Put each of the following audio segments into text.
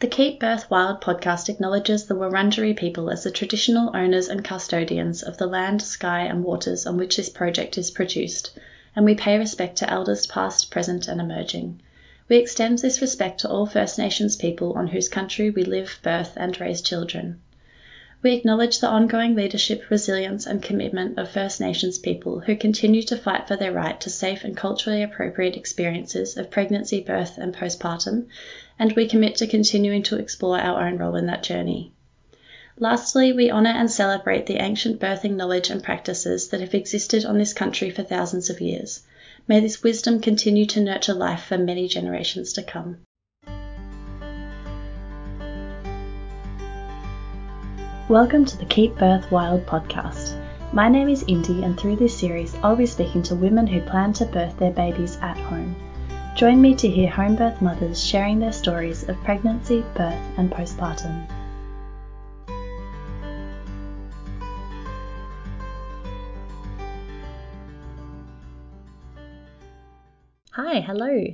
The Keep Birth Wild podcast acknowledges the Wurundjeri people as the traditional owners and custodians of the land, sky, and waters on which this project is produced, and we pay respect to elders past, present, and emerging. We extend this respect to all First Nations people on whose country we live, birth, and raise children. We acknowledge the ongoing leadership, resilience, and commitment of First Nations people who continue to fight for their right to safe and culturally appropriate experiences of pregnancy, birth, and postpartum, and we commit to continuing to explore our own role in that journey. Lastly, we honour and celebrate the ancient birthing knowledge and practices that have existed on this country for thousands of years. May this wisdom continue to nurture life for many generations to come. Welcome to the Keep Birth Wild podcast. My name is Indy, and through this series, I'll be speaking to women who plan to birth their babies at home. Join me to hear home birth mothers sharing their stories of pregnancy, birth, and postpartum. Hi, hello.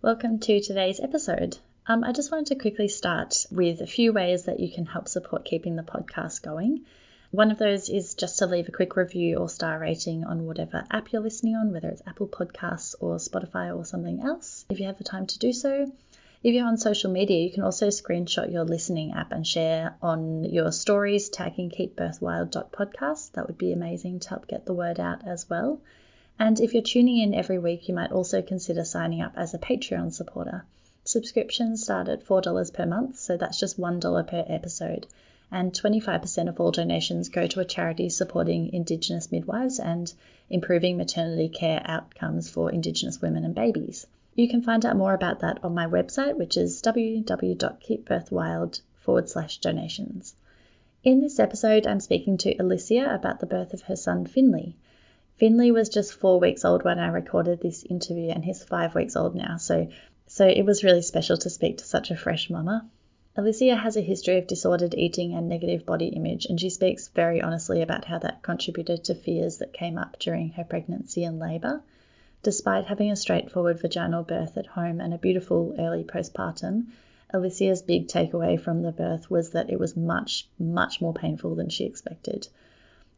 Welcome to today's episode. Um, I just wanted to quickly start with a few ways that you can help support keeping the podcast going. One of those is just to leave a quick review or star rating on whatever app you're listening on, whether it's Apple Podcasts or Spotify or something else, if you have the time to do so. If you're on social media, you can also screenshot your listening app and share on your stories, tagging keepbirthwild.podcast. That would be amazing to help get the word out as well. And if you're tuning in every week, you might also consider signing up as a Patreon supporter. Subscriptions start at $4 per month, so that's just $1 per episode. And 25% of all donations go to a charity supporting Indigenous midwives and improving maternity care outcomes for Indigenous women and babies. You can find out more about that on my website, which is www.keepbirthwild forward slash donations. In this episode, I'm speaking to Alicia about the birth of her son Finley. Finley was just four weeks old when I recorded this interview, and he's five weeks old now, so so it was really special to speak to such a fresh mama. Alicia has a history of disordered eating and negative body image, and she speaks very honestly about how that contributed to fears that came up during her pregnancy and labour. Despite having a straightforward vaginal birth at home and a beautiful early postpartum, Alicia's big takeaway from the birth was that it was much, much more painful than she expected.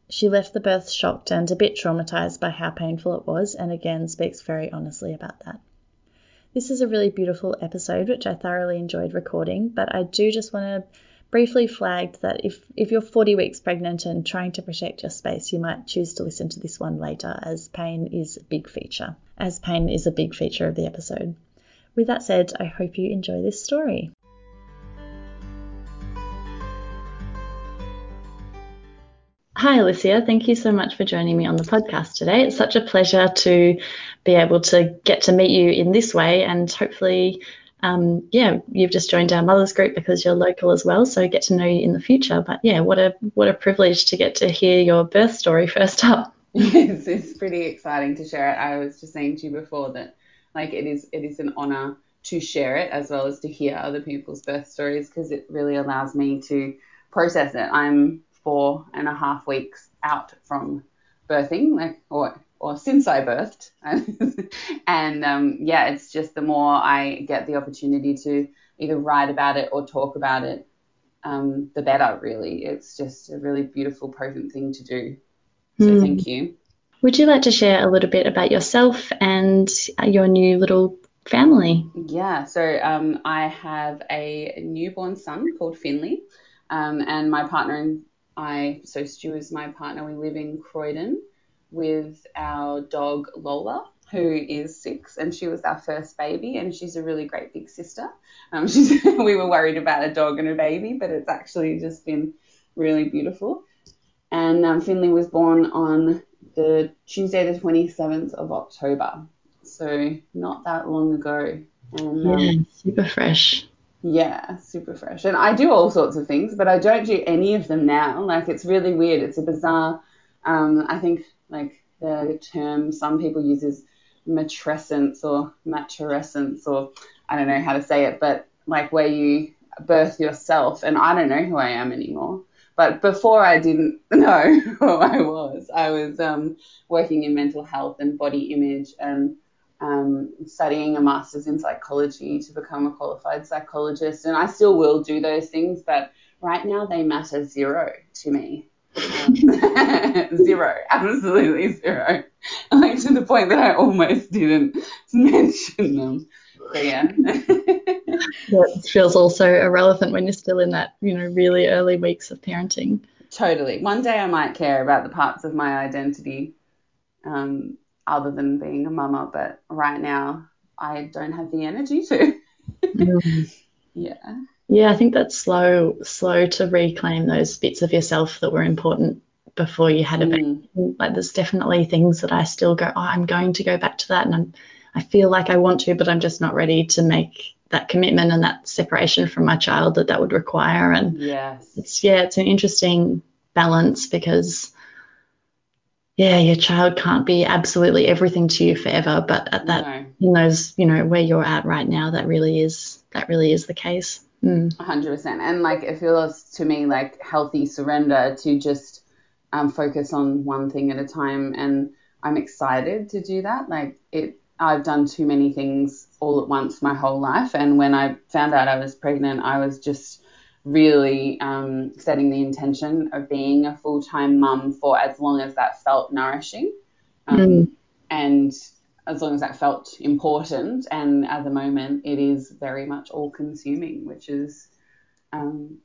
She left the birth shocked and a bit traumatized by how painful it was, and again speaks very honestly about that. This is a really beautiful episode, which I thoroughly enjoyed recording, but I do just want to briefly flag that if, if you're 40 weeks pregnant and trying to protect your space, you might choose to listen to this one later, as pain is a big feature, as pain is a big feature of the episode. With that said, I hope you enjoy this story. Hi, Alicia. Thank you so much for joining me on the podcast today. It's such a pleasure to be able to get to meet you in this way, and hopefully, um, yeah, you've just joined our mothers group because you're local as well, so get to know you in the future. But yeah, what a what a privilege to get to hear your birth story first up. Yes, it's pretty exciting to share it. I was just saying to you before that, like, it is it is an honor to share it as well as to hear other people's birth stories because it really allows me to process it. I'm four and a half weeks out from birthing, like or or since I birthed, and um, yeah, it's just the more I get the opportunity to either write about it or talk about it, um, the better. Really, it's just a really beautiful, potent thing to do. So mm. thank you. Would you like to share a little bit about yourself and your new little family? Yeah, so um, I have a newborn son called Finley, um, and my partner and I so Stu is my partner. We live in Croydon with our dog Lola, who is six, and she was our first baby, and she's a really great big sister. Um, she's, we were worried about a dog and a baby, but it's actually just been really beautiful. And um, Finley was born on the Tuesday, the 27th of October, so not that long ago. And, yeah, um, super fresh. Yeah, super fresh. And I do all sorts of things, but I don't do any of them now. Like it's really weird. It's a bizarre. Um, I think like the term some people use is matrescence or maturescence or I don't know how to say it, but like where you birth yourself. And I don't know who I am anymore. But before I didn't know who I was, I was um, working in mental health and body image and um, studying a master's in psychology to become a qualified psychologist. And I still will do those things, but right now they matter zero to me. Um, zero, absolutely zero. Like to the point that I almost didn't mention them. So yeah. it feels also irrelevant when you're still in that, you know, really early weeks of parenting. Totally. One day I might care about the parts of my identity um, other than being a mama, but right now I don't have the energy to. mm. Yeah. Yeah, I think that's slow, slow to reclaim those bits of yourself that were important before you had a baby. Mm. Like there's definitely things that I still go, oh, I'm going to go back to that, and I'm, I feel like I want to, but I'm just not ready to make that commitment and that separation from my child that that would require. And yes, it's yeah, it's an interesting balance because yeah, your child can't be absolutely everything to you forever, but at that no. in those, you know, where you're at right now, that really is that really is the case. Mm. 100%. And like it feels to me like healthy surrender to just um, focus on one thing at a time. And I'm excited to do that. Like it, I've done too many things all at once my whole life. And when I found out I was pregnant, I was just really um, setting the intention of being a full time mum for as long as that felt nourishing. Um, mm. And as long as that felt important. And at the moment, it is very much all consuming, which is um,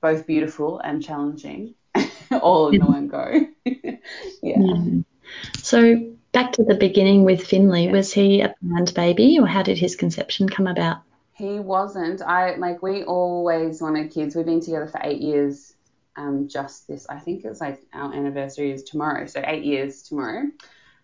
both beautiful and challenging, all in one go. yeah. yeah. So, back to the beginning with Finley, was he a planned baby or how did his conception come about? He wasn't. I like we always wanted kids. We've been together for eight years. Um, just this, I think it's like our anniversary is tomorrow, so eight years tomorrow.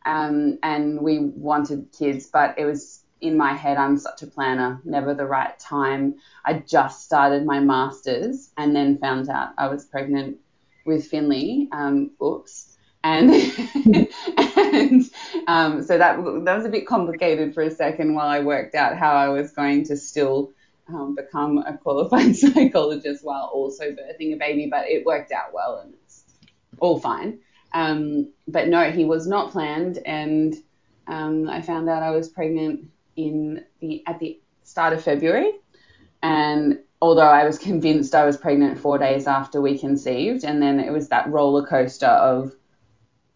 Um, and we wanted kids, but it was in my head. I'm such a planner, never the right time. I just started my masters and then found out I was pregnant with Finley. Um, oops and and um, so that that was a bit complicated for a second while I worked out how I was going to still um, become a qualified psychologist while also birthing a baby, but it worked out well and it's all fine. Um, but no, he was not planned, and um, I found out I was pregnant in the at the start of February, and although I was convinced I was pregnant four days after we conceived, and then it was that roller coaster of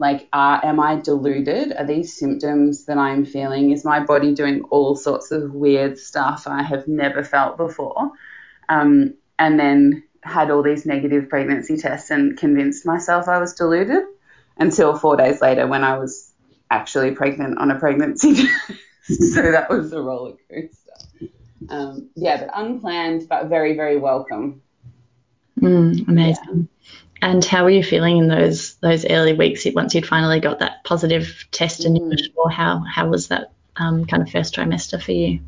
like, uh, am I deluded? Are these symptoms that I'm feeling? Is my body doing all sorts of weird stuff I have never felt before? Um, and then had all these negative pregnancy tests and convinced myself I was deluded until four days later when I was actually pregnant on a pregnancy test. so that was a roller coaster. Um, yeah, but unplanned, but very, very welcome. Mm, amazing. Yeah. And how were you feeling in those those early weeks once you'd finally got that positive test and you were sure? How how was that um, kind of first trimester for you?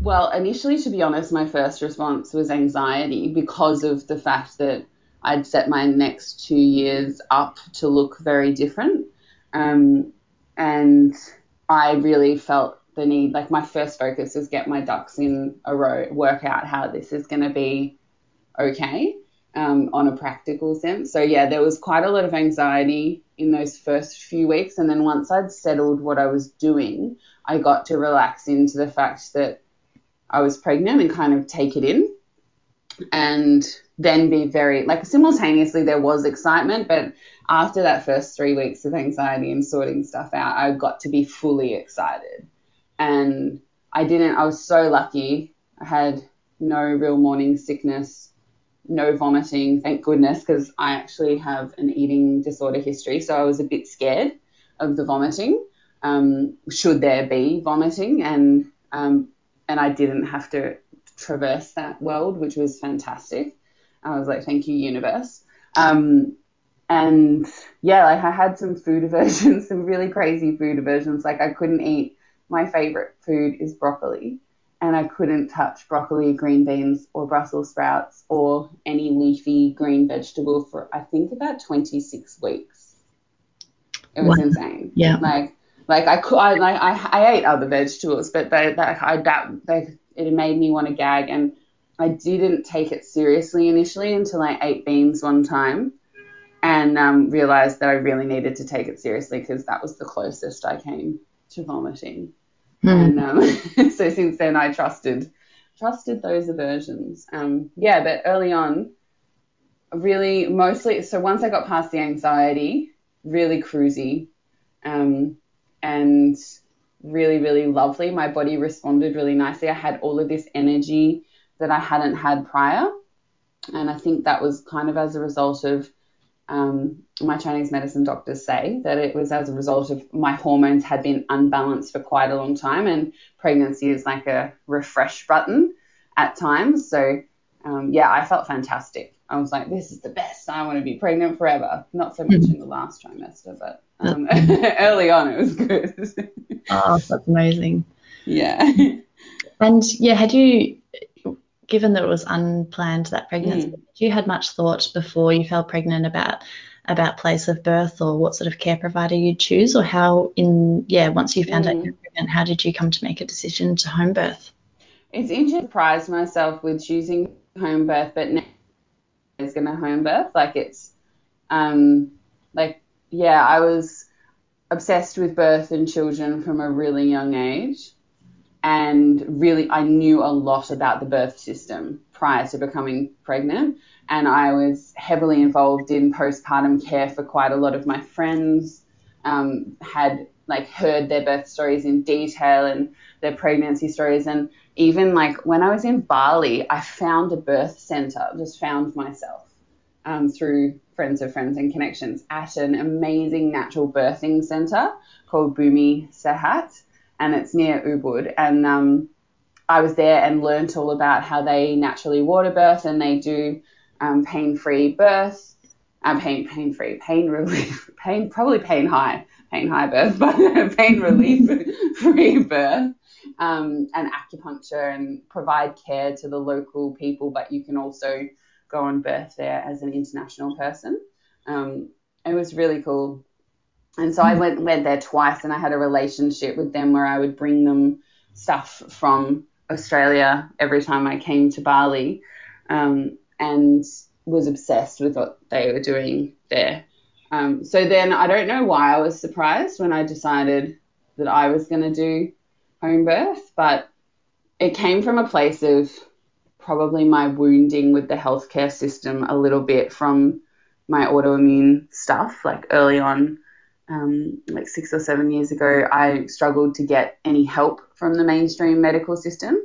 Well, initially, to be honest, my first response was anxiety because of the fact that I'd set my next two years up to look very different. Um, and I really felt the need, like my first focus was get my ducks in a row, work out how this is going to be okay um, on a practical sense. So yeah, there was quite a lot of anxiety in those first few weeks, and then once I'd settled what I was doing, I got to relax into the fact that I was pregnant and kind of take it in, and then be very like simultaneously there was excitement, but after that first three weeks of anxiety and sorting stuff out, I got to be fully excited, and I didn't. I was so lucky. I had no real morning sickness no vomiting, thank goodness, because I actually have an eating disorder history. So I was a bit scared of the vomiting. Um, should there be vomiting? And um, and I didn't have to traverse that world, which was fantastic. I was like, thank you, universe. Um, and yeah, like I had some food aversions, some really crazy food aversions. Like I couldn't eat. My favorite food is broccoli and I couldn't touch broccoli, green beans, or Brussels sprouts or any leafy green vegetable for I think about 26 weeks. It was wow. insane. Yeah. Like like I could I like I, I ate other vegetables, but they, that I that they, it made me want to gag and I didn't take it seriously initially until I ate beans one time and um, realized that I really needed to take it seriously because that was the closest I came to vomiting. And um, so since then, I trusted trusted those aversions. Um, yeah, but early on, really mostly. So once I got past the anxiety, really cruisy, um, and really really lovely. My body responded really nicely. I had all of this energy that I hadn't had prior, and I think that was kind of as a result of um, my Chinese medicine doctors say that it was as a result of my hormones had been unbalanced for quite a long time, and pregnancy is like a refresh button at times. So, um, yeah, I felt fantastic. I was like, this is the best. I want to be pregnant forever. Not so much in the last trimester, but um, early on it was good. oh, that's amazing. Yeah. And yeah, had you given that it was unplanned that pregnancy, mm. you had much thought before you fell pregnant about about place of birth or what sort of care provider you'd choose, or how in yeah once you found mm. out you were pregnant, how did you come to make a decision to home birth? It's interesting. Surprised myself with choosing home birth, but now is going to home birth. Like it's um like yeah, I was obsessed with birth and children from a really young age and really I knew a lot about the birth system prior to becoming pregnant. And I was heavily involved in postpartum care for quite a lot of my friends um, had like heard their birth stories in detail and their pregnancy stories. And even like when I was in Bali I found a birth center just found myself um, through friends of friends and connections at an amazing natural birthing center called Bumi Sehat and it's near Ubud. And um, I was there and learnt all about how they naturally water birth and they do um, pain-free birth, uh, pain pain-free, pain relief, pain probably pain high, pain high birth, but pain relief free birth. Um, and acupuncture and provide care to the local people, but you can also go on birth there as an international person. Um, it was really cool. And so I went went there twice, and I had a relationship with them where I would bring them stuff from Australia every time I came to Bali, um, and was obsessed with what they were doing there. Um, so then I don't know why I was surprised when I decided that I was going to do home birth, but it came from a place of probably my wounding with the healthcare system a little bit from my autoimmune stuff, like early on um, like six or seven years ago, I struggled to get any help from the mainstream medical system.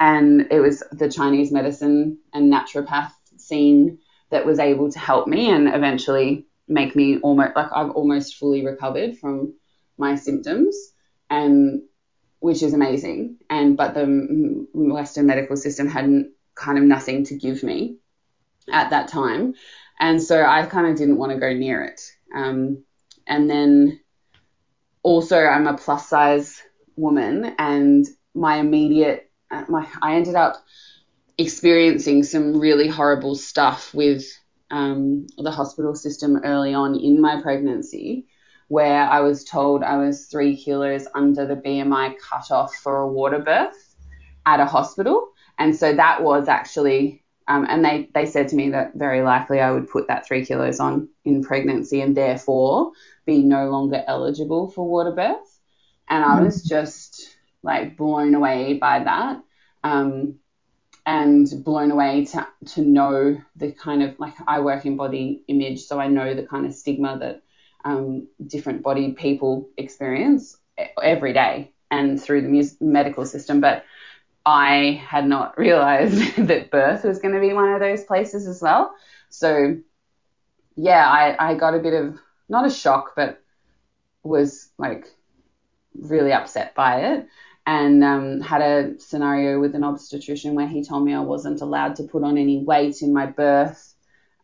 And it was the Chinese medicine and naturopath scene that was able to help me and eventually make me almost like I've almost fully recovered from my symptoms and which is amazing. And but the western medical system hadn't kind of nothing to give me at that time. And so I kind of didn't want to go near it. Um, and then also I'm a plus size woman and my immediate uh, my I ended up experiencing some really horrible stuff with um, the hospital system early on in my pregnancy where I was told I was three kilos under the BMI cutoff for a water birth at a hospital. And so that was actually um, and they, they said to me that very likely I would put that three kilos on in pregnancy and therefore be no longer eligible for water birth. And I was mm. just like blown away by that. Um, and blown away to, to know the kind of like I work in body image, so I know the kind of stigma that um, different body people experience every day and through the medical system. But I had not realized that birth was going to be one of those places as well. So, yeah, I, I got a bit of, not a shock, but was like really upset by it. And um, had a scenario with an obstetrician where he told me I wasn't allowed to put on any weight in my birth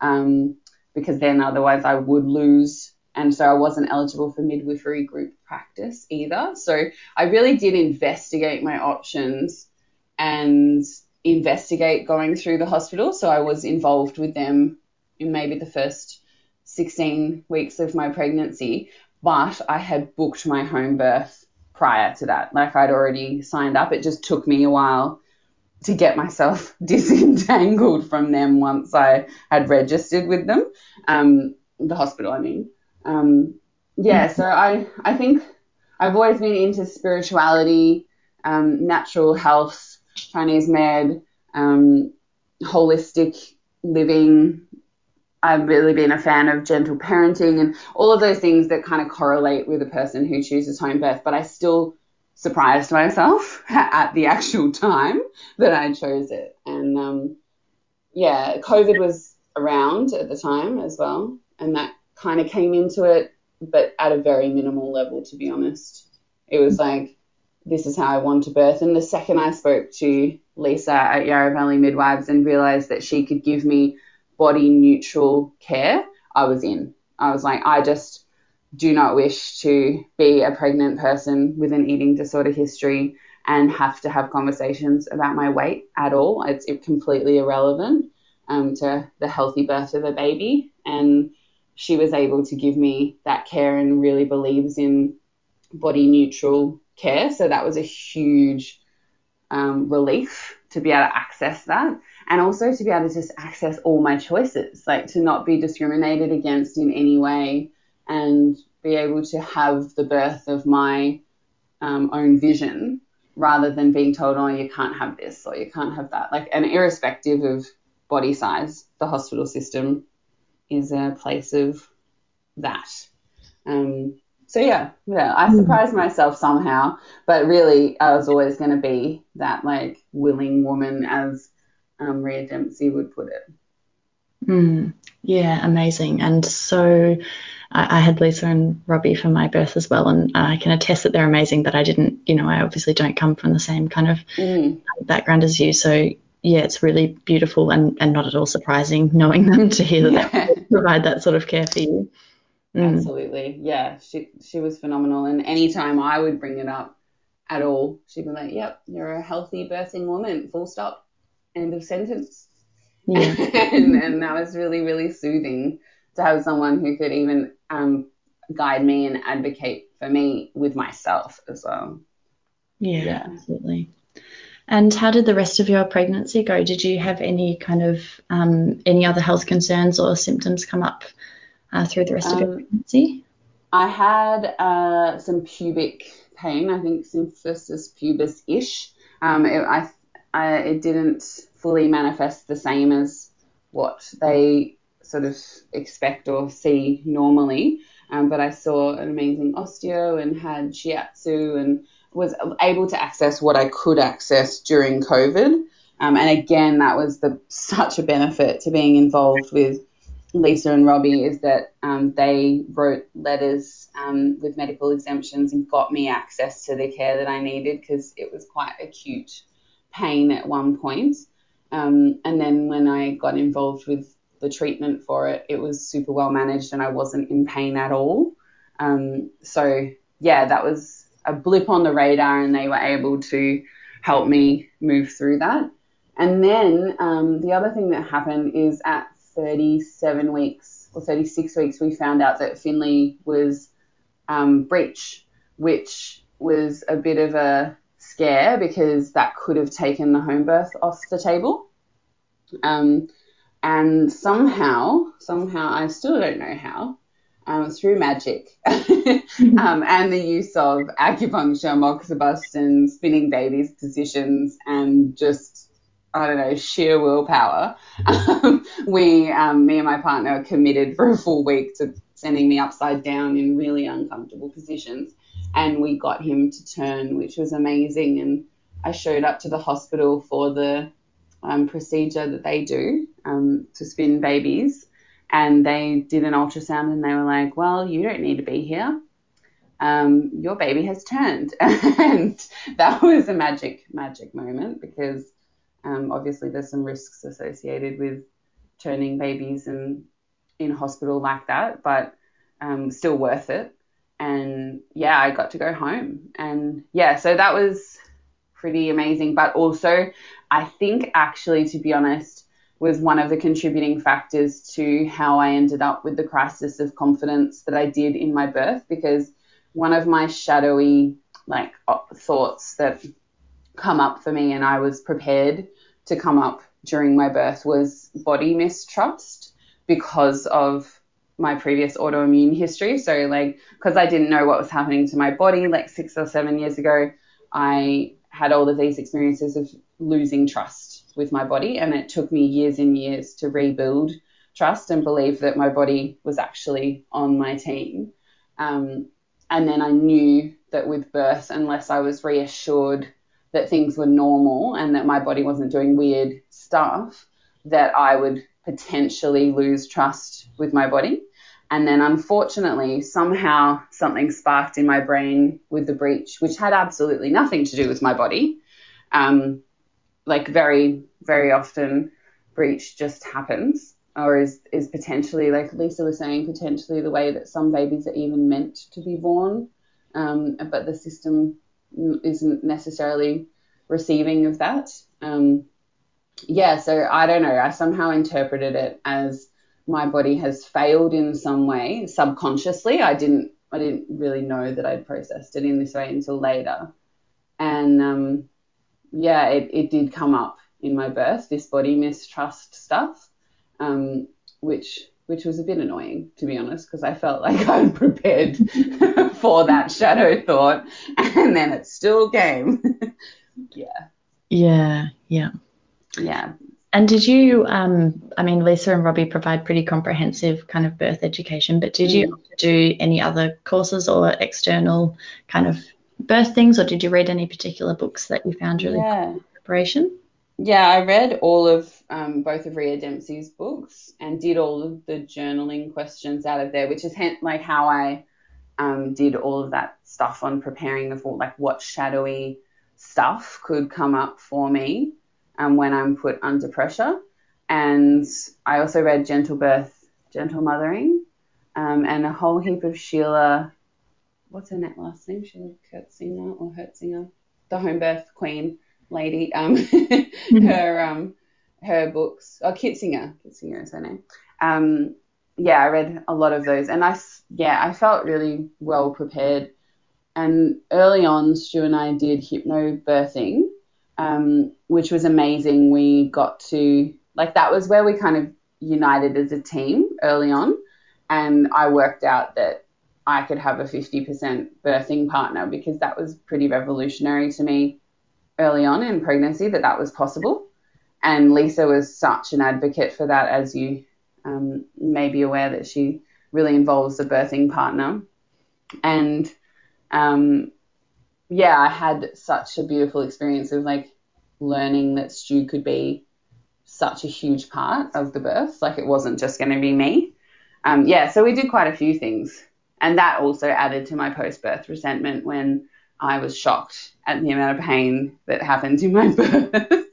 um, because then otherwise I would lose and so I wasn't eligible for midwifery group practice either. So I really did investigate my options and investigate going through the hospital. So I was involved with them in maybe the first 16 weeks of my pregnancy, but I had booked my home birth prior to that. Like I'd already signed up. It just took me a while to get myself disentangled from them once I had registered with them, um, the hospital, I mean. Um, yeah, so I, I think I've always been into spirituality um, natural health, Chinese med, um, holistic living. I've really been a fan of gentle parenting and all of those things that kind of correlate with a person who chooses home birth. But I still surprised myself at the actual time that I chose it. And um, yeah, COVID was around at the time as well, and that kind of came into it, but at a very minimal level, to be honest. It was like, this is how I want to birth. And the second I spoke to Lisa at Yarra Valley Midwives and realized that she could give me body neutral care, I was in. I was like, I just do not wish to be a pregnant person with an eating disorder history and have to have conversations about my weight at all. It's completely irrelevant um, to the healthy birth of a baby. And she was able to give me that care and really believes in body neutral care. So that was a huge um, relief to be able to access that. And also to be able to just access all my choices, like to not be discriminated against in any way and be able to have the birth of my um, own vision rather than being told, oh, you can't have this or you can't have that. Like, and irrespective of body size, the hospital system is a place of that. Um, so yeah, yeah, I hmm. surprised myself somehow, but really I was always going to be that like willing woman, as um, Rhea Dempsey would put it. Mm, yeah, amazing. And so I, I, had Lisa and Robbie for my birth as well, and I can attest that they're amazing. But I didn't, you know, I obviously don't come from the same kind of mm. background as you, so yeah, it's really beautiful and, and not at all surprising knowing them to hear that yeah. they provide that sort of care for you. Mm. Absolutely. Yeah, she she was phenomenal. And anytime I would bring it up at all, she'd be like, Yep, you're a healthy birthing woman, full stop. End of sentence. Yeah. and, and that was really, really soothing to have someone who could even um, guide me and advocate for me with myself as well. Yeah, yeah, absolutely. And how did the rest of your pregnancy go? Did you have any kind of um, any other health concerns or symptoms come up uh, through the rest um, of your um, pregnancy? I had uh, some pubic pain. I think symphysis pubis ish. Um, it, I, I, it didn't fully manifest the same as what they sort of expect or see normally. Um, but I saw an amazing osteo and had shiatsu and was able to access what I could access during COVID. Um, and again, that was the such a benefit to being involved with Lisa and Robbie is that um, they wrote letters um, with medical exemptions and got me access to the care that I needed because it was quite acute pain at one point. Um, and then when I got involved with the treatment for it, it was super well managed and I wasn't in pain at all. Um, so yeah, that was a blip on the radar and they were able to help me move through that. And then um, the other thing that happened is at 37 weeks or 36 weeks, we found out that Finley was um, breech, which was a bit of a scare because that could have taken the home birth off the table. Um, and somehow, somehow, I still don't know how, um, through magic um, and the use of acupuncture, moxibustion, spinning babies positions, and just I don't know, sheer willpower, um, we, um, me and my partner, committed for a full week to sending me upside down in really uncomfortable positions. And we got him to turn, which was amazing. And I showed up to the hospital for the um, procedure that they do um, to spin babies. And they did an ultrasound and they were like, well, you don't need to be here. Um, your baby has turned. and that was a magic, magic moment because um, obviously, there's some risks associated with turning babies in in hospital like that, but um, still worth it. And yeah, I got to go home, and yeah, so that was pretty amazing. But also, I think actually, to be honest, was one of the contributing factors to how I ended up with the crisis of confidence that I did in my birth, because one of my shadowy like thoughts that come up for me and I was prepared to come up during my birth was body mistrust because of my previous autoimmune history. So like because I didn't know what was happening to my body like 6 or 7 years ago, I had all of these experiences of losing trust with my body, and it took me years and years to rebuild trust and believe that my body was actually on my team. Um, and then I knew that with birth, unless I was reassured that things were normal and that my body wasn't doing weird stuff, that I would potentially lose trust with my body. And then unfortunately, somehow something sparked in my brain with the breech, which had absolutely nothing to do with my body. Um, like very, very often, breech just happens or is, is potentially, like Lisa was saying, potentially the way that some babies are even meant to be born. Um, but the system isn't necessarily receiving of that. Um, yeah, so I don't know. I somehow interpreted it as my body has failed in some way subconsciously. I didn't I didn't really know that I'd processed it in this way until later. And um, yeah, it, it did come up in my birth, this body mistrust stuff, um, which which was a bit annoying to be honest, because I felt like I'd prepared for that shadow thought, and then it still came. yeah. Yeah. Yeah. Yeah. And did you, um, I mean, Lisa and Robbie provide pretty comprehensive kind of birth education, but did you mm. do any other courses or external kind of birth things, or did you read any particular books that you found really yeah. preparation? Yeah, I read all of um, both of Rhea Dempsey's books and did all of the journaling questions out of there, which is like how I um, did all of that stuff on preparing for like what shadowy stuff could come up for me um, when I'm put under pressure. And I also read Gentle Birth, Gentle Mothering, um, and a whole heap of Sheila, what's her last name? Sheila Kurtzinger or Hertzinger, the home birth queen lady. Um, mm-hmm. her um, her books, oh Kitzinger, Kitzinger is her name. Um, yeah, I read a lot of those, and I yeah I felt really well prepared. And early on, Stu and I did hypnobirthing, um, which was amazing. We got to, like, that was where we kind of united as a team early on. And I worked out that I could have a 50% birthing partner because that was pretty revolutionary to me early on in pregnancy that that was possible. And Lisa was such an advocate for that, as you um, may be aware that she really involves the birthing partner. And um, yeah, I had such a beautiful experience of like learning that Stu could be such a huge part of the birth. Like it wasn't just going to be me. Um, yeah, so we did quite a few things. And that also added to my post birth resentment when I was shocked at the amount of pain that happened in my birth.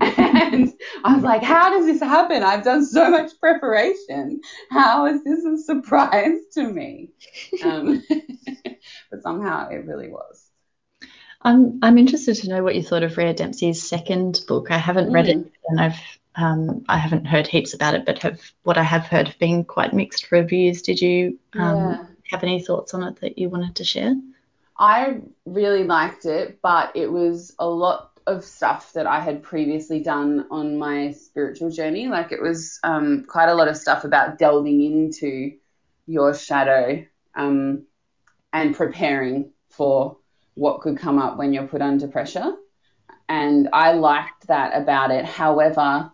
and I was like, how does this happen? I've done so much preparation. How is this a surprise to me? Um, but somehow it really was. I'm I'm interested to know what you thought of Rhea Dempsey's second book. I haven't mm. read it, mm. and I've um, I haven't heard heaps about it, but have what I have heard have been quite mixed reviews. Did you um, yeah. have any thoughts on it that you wanted to share? I really liked it, but it was a lot of stuff that I had previously done on my spiritual journey. Like it was um, quite a lot of stuff about delving into your shadow um, and preparing for what could come up when you're put under pressure. And I liked that about it. However,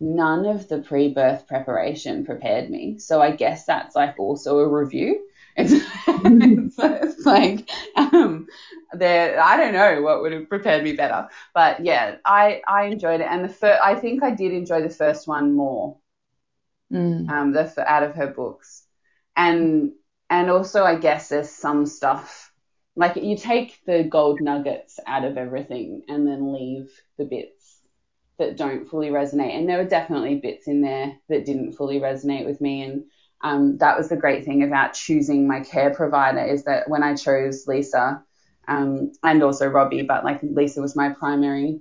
none of the pre birth preparation prepared me. So I guess that's like also a review. It's, like, um, there, I don't know what would have prepared me better. But yeah, I, I enjoyed it. And the first, I think I did enjoy the first one more, mm. um, the, out of her books. And, and also, I guess there's some stuff like you take the gold nuggets out of everything and then leave the bits that don't fully resonate. And there were definitely bits in there that didn't fully resonate with me. And um, that was the great thing about choosing my care provider is that when I chose Lisa um, and also Robbie, but like Lisa was my primary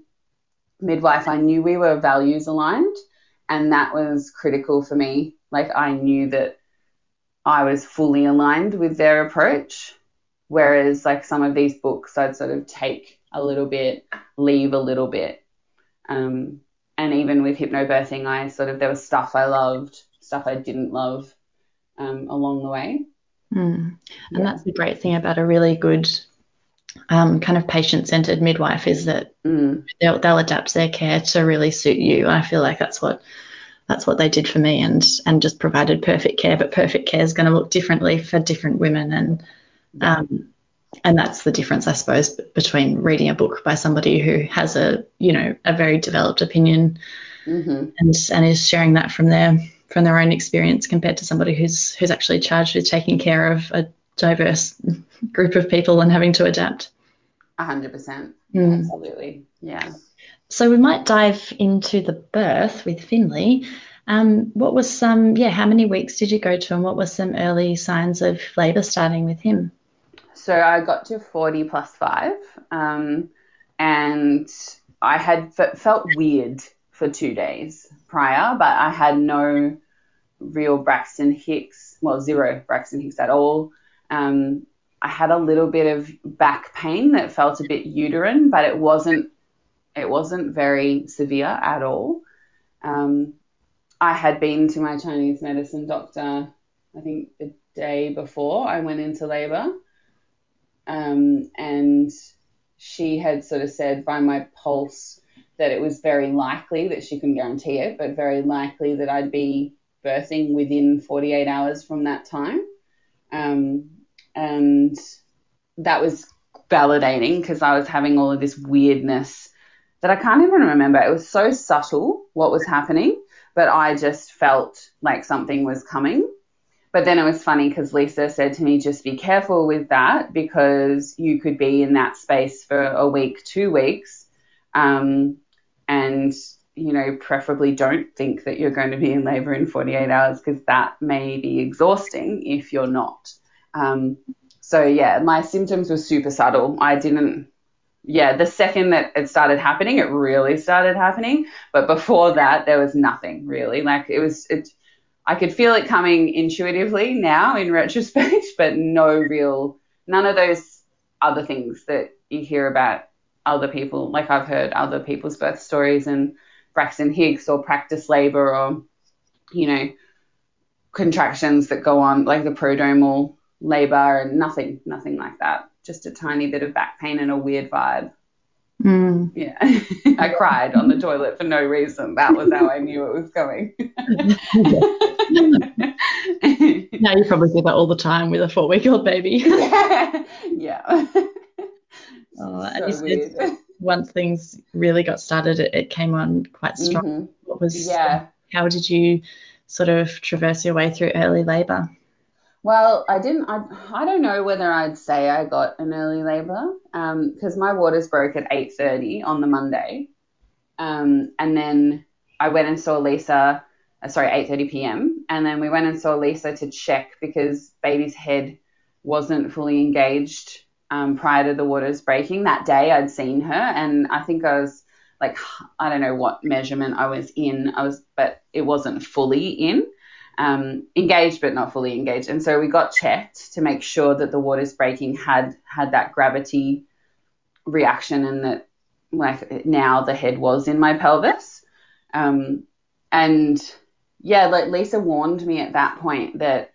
midwife, I knew we were values aligned. And that was critical for me. Like I knew that I was fully aligned with their approach. Whereas like some of these books, I'd sort of take a little bit, leave a little bit. Um, and even with hypnobirthing, I sort of there was stuff I loved, stuff I didn't love um, along the way. Mm. And yeah. that's the great thing about a really good um, kind of patient-centered midwife is that Mm. they'll, they'll adapt their care to really suit you. I feel like that's what that's what they did for me, and and just provided perfect care. But perfect care is going to look differently for different women, and um, and that's the difference, I suppose, between reading a book by somebody who has a you know a very developed opinion hmm and and is sharing that from their from their own experience compared to somebody who's who's actually charged with taking care of a diverse group of people and having to adapt. A hundred percent. Mm. Absolutely. Yeah. So we might dive into the birth with Finley. Um, what was some, yeah, how many weeks did you go to and what were some early signs of labour starting with him? So I got to 40 plus five, um, and I had f- felt weird for two days prior, but I had no real Braxton Hicks, well, zero Braxton Hicks at all. Um, I had a little bit of back pain that felt a bit uterine, but it wasn't it wasn't very severe at all. Um, I had been to my Chinese medicine doctor, I think the day before I went into labour, um, and she had sort of said by my pulse that it was very likely that she couldn't guarantee it, but very likely that I'd be birthing within 48 hours from that time. Um, and that was validating because I was having all of this weirdness that I can't even remember. It was so subtle what was happening, but I just felt like something was coming. But then it was funny because Lisa said to me, just be careful with that because you could be in that space for a week, two weeks. Um, and, you know, preferably don't think that you're going to be in labor in 48 hours because that may be exhausting if you're not. Um, so, yeah, my symptoms were super subtle. I didn't, yeah, the second that it started happening, it really started happening. But before that, there was nothing really. Like it was, it, I could feel it coming intuitively now in retrospect, but no real, none of those other things that you hear about other people. Like I've heard other people's birth stories and Braxton Hicks or practice labor or, you know, contractions that go on, like the prodromal labor and nothing, nothing like that. Just a tiny bit of back pain and a weird vibe. Mm. Yeah. I cried on the toilet for no reason. That was how I knew it was coming. Now you probably do that all the time with a four week old baby. yeah. Oh, and so you said weird. Once things really got started, it, it came on quite strong. Mhm. What was, Yeah. how did you sort of traverse your way through early labour? Well, I didn't. I, I don't know whether I'd say I got an early labour because my waters broke at 8:30 on the Monday, um, and then I went and saw Lisa. Uh, sorry, 8:30 p.m. And then we went and saw Lisa to check because baby's head wasn't fully engaged um, prior to the waters breaking. That day, I'd seen her, and I think I was like, I don't know what measurement I was in. I was, but it wasn't fully in um, engaged but not fully engaged. And so we got checked to make sure that the waters breaking had had that gravity reaction and that like now the head was in my pelvis. Um, and yeah, like Lisa warned me at that point that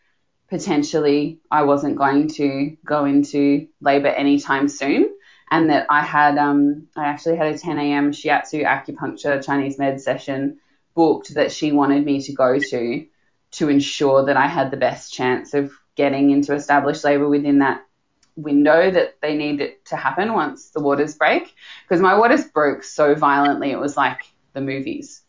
potentially I wasn't going to go into labor anytime soon. And that I had, um, I actually had a 10 a.m. shiatsu acupuncture Chinese med session booked that she wanted me to go to to ensure that I had the best chance of getting into established labor within that window that they need it to happen once the waters break. Because my waters broke so violently, it was like the movies.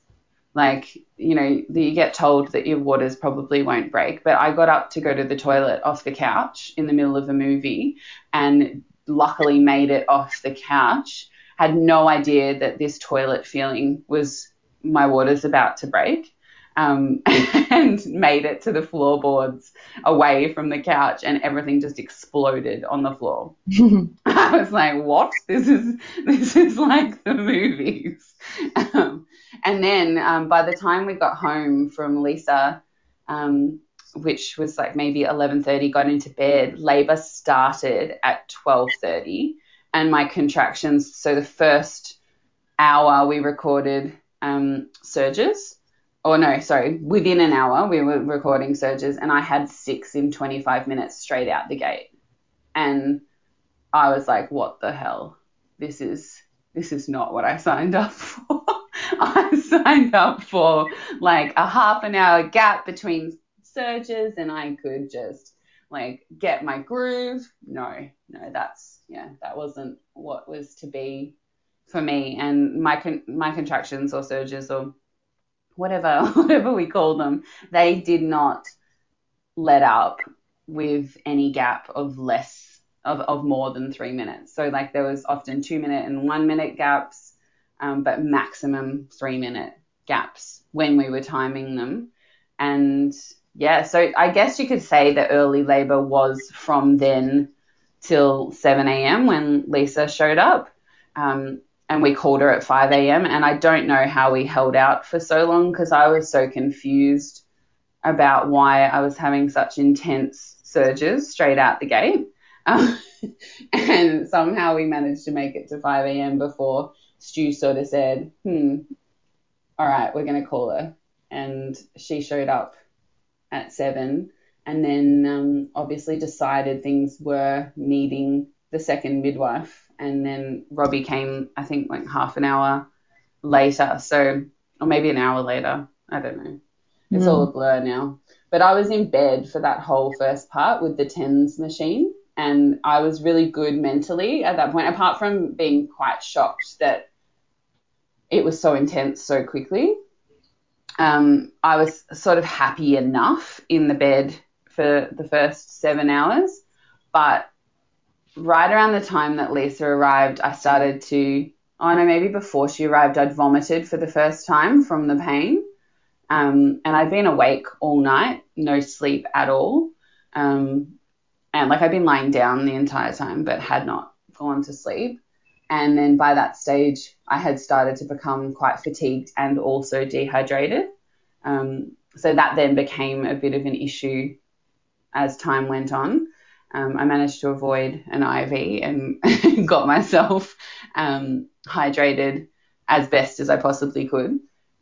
Like, you know, you get told that your waters probably won't break, but I got up to go to the toilet off the couch in the middle of a movie and luckily made it off the couch. Had no idea that this toilet feeling was my waters about to break um, and made it to the floorboards away from the couch, and everything just exploded on the floor. I was like, "What? This is this is like the movies." Um, and then um, by the time we got home from Lisa, um, which was like maybe 11:30, got into bed. Labor started at 12:30, and my contractions. So the first hour we recorded um, surges or no, sorry, within an hour we were recording surges, and I had six in 25 minutes straight out the gate. And I was like, what the hell? This is this is not what I signed up for. I signed up for like a half an hour gap between surges and I could just like get my groove. No, no, that's yeah, that wasn't what was to be for me. And my con- my contractions or surges or whatever whatever we call them, they did not let up with any gap of less of, of more than three minutes. So like there was often two minute and one minute gaps, um, but maximum three minute gaps when we were timing them. And yeah, so I guess you could say the early labor was from then till 7 a.m. when Lisa showed up. Um, and we called her at 5 a.m. And I don't know how we held out for so long because I was so confused about why I was having such intense surges straight out the gate. Um, and somehow we managed to make it to 5 a.m. before Stu sort of said, hmm, all right, we're going to call her. And she showed up at 7 and then um, obviously decided things were needing the second midwife. And then Robbie came, I think, like half an hour later. So, or maybe an hour later. I don't know. It's mm. all a blur now. But I was in bed for that whole first part with the TENS machine. And I was really good mentally at that point, apart from being quite shocked that it was so intense so quickly. Um, I was sort of happy enough in the bed for the first seven hours. But right around the time that Lisa arrived, I started to, oh no, maybe before she arrived, I'd vomited for the first time from the pain. Um, and I'd been awake all night, no sleep at all. Um, and like I'd been lying down the entire time, but had not gone to sleep. And then by that stage, I had started to become quite fatigued and also dehydrated. Um, so that then became a bit of an issue as time went on. Um, I managed to avoid an IV and got myself um, hydrated as best as I possibly could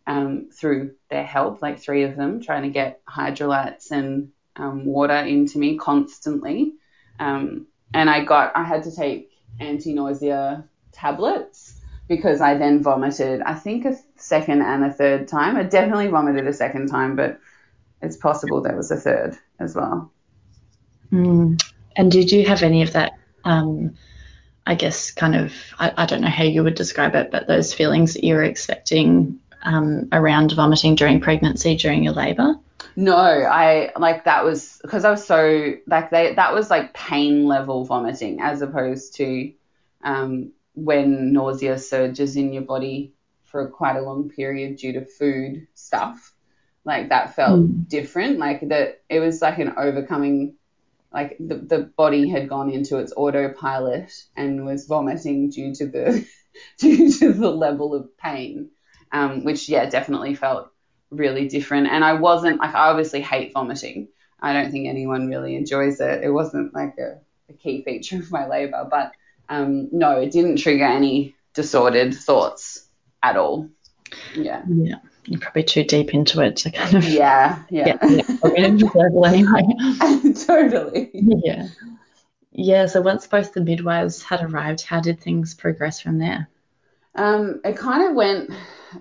um, through their help, like three of them, trying to get Hydralytes and um, water into me constantly. Um, and I got, I had to take anti nausea tablets because I then vomited, I think a second and a third time. I definitely vomited a second time, but it's possible there was a third as well. Mm. And did you have any of that? Um, I guess kind of I, I, don't know how you would describe it, but those feelings that you were expecting um, around vomiting during pregnancy during your labour. No, I like that was because I was so like they that was like pain level vomiting as opposed to um, when nausea surges in your body for quite a long period due to food stuff. Like that felt mm. different. Like that it was like an overcoming like the, the body had gone into its autopilot and was vomiting due to the due to the level of pain, um, which yeah definitely felt really different. And I wasn't like I obviously hate vomiting. I don't think anyone really enjoys it. It wasn't like a, a key feature of my labor, but um, no, it didn't trigger any disordered thoughts at all. Yeah. Yeah you're probably too deep into it to kind of yeah yeah anyway. totally. Yeah. Yeah. So once both the midwives had arrived, how did things progress from there? Um, it kind of went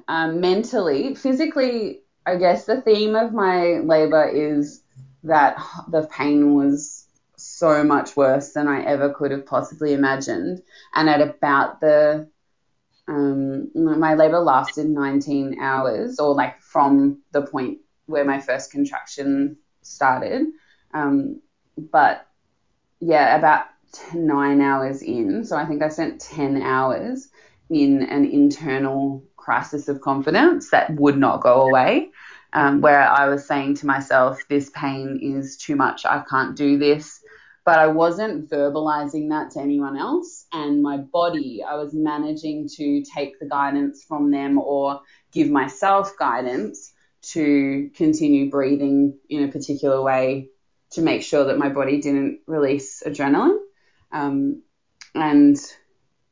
um, mentally, physically. I guess the theme of my labor is that the pain was so much worse than I ever could have possibly imagined, and at about the um, my labor lasted 19 hours, or like from the point where my first contraction started. Um, but yeah, about nine hours in. So I think I spent 10 hours in an internal crisis of confidence that would not go away, um, where I was saying to myself, this pain is too much. I can't do this but I wasn't verbalizing that to anyone else. And my body, I was managing to take the guidance from them or give myself guidance to continue breathing in a particular way to make sure that my body didn't release adrenaline. Um, and,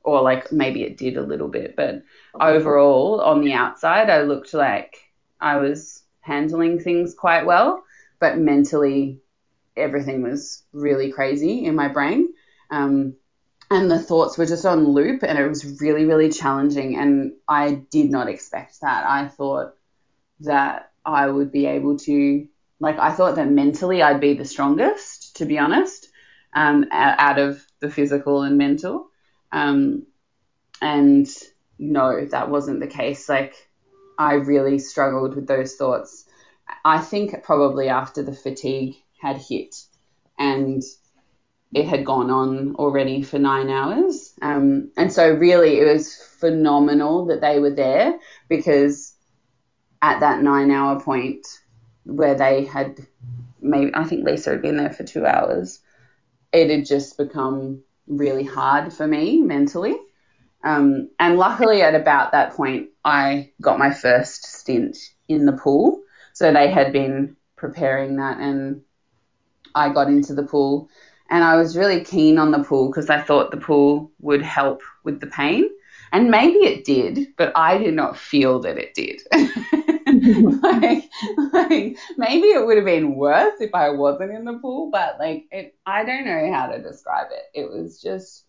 or like maybe it did a little bit, but overall on the outside, I looked like I was handling things quite well, but mentally everything was really crazy in my brain. Um, and the thoughts were just on loop and it was really really challenging and i did not expect that. I thought that i would be able to like i thought that mentally i'd be the strongest to be honest um, out of the physical and mental. Um, and no that wasn't the case. Like i really struggled with those thoughts. I think probably after the fatigue had hit and it had gone on already for nine hours. Um, and so really it was phenomenal that they were there because at that nine hour point where they had maybe, I think Lisa had been there for two hours, it had just become really hard for me mentally. Um, and luckily at about that point, I got my first stint in the pool. So they had been preparing that and I got into the pool and I was really keen on the pool because I thought the pool would help with the pain. And maybe it did, but I did not feel that it did. like, like maybe it would have been worse if I wasn't in the pool, but like it, I don't know how to describe it. It was just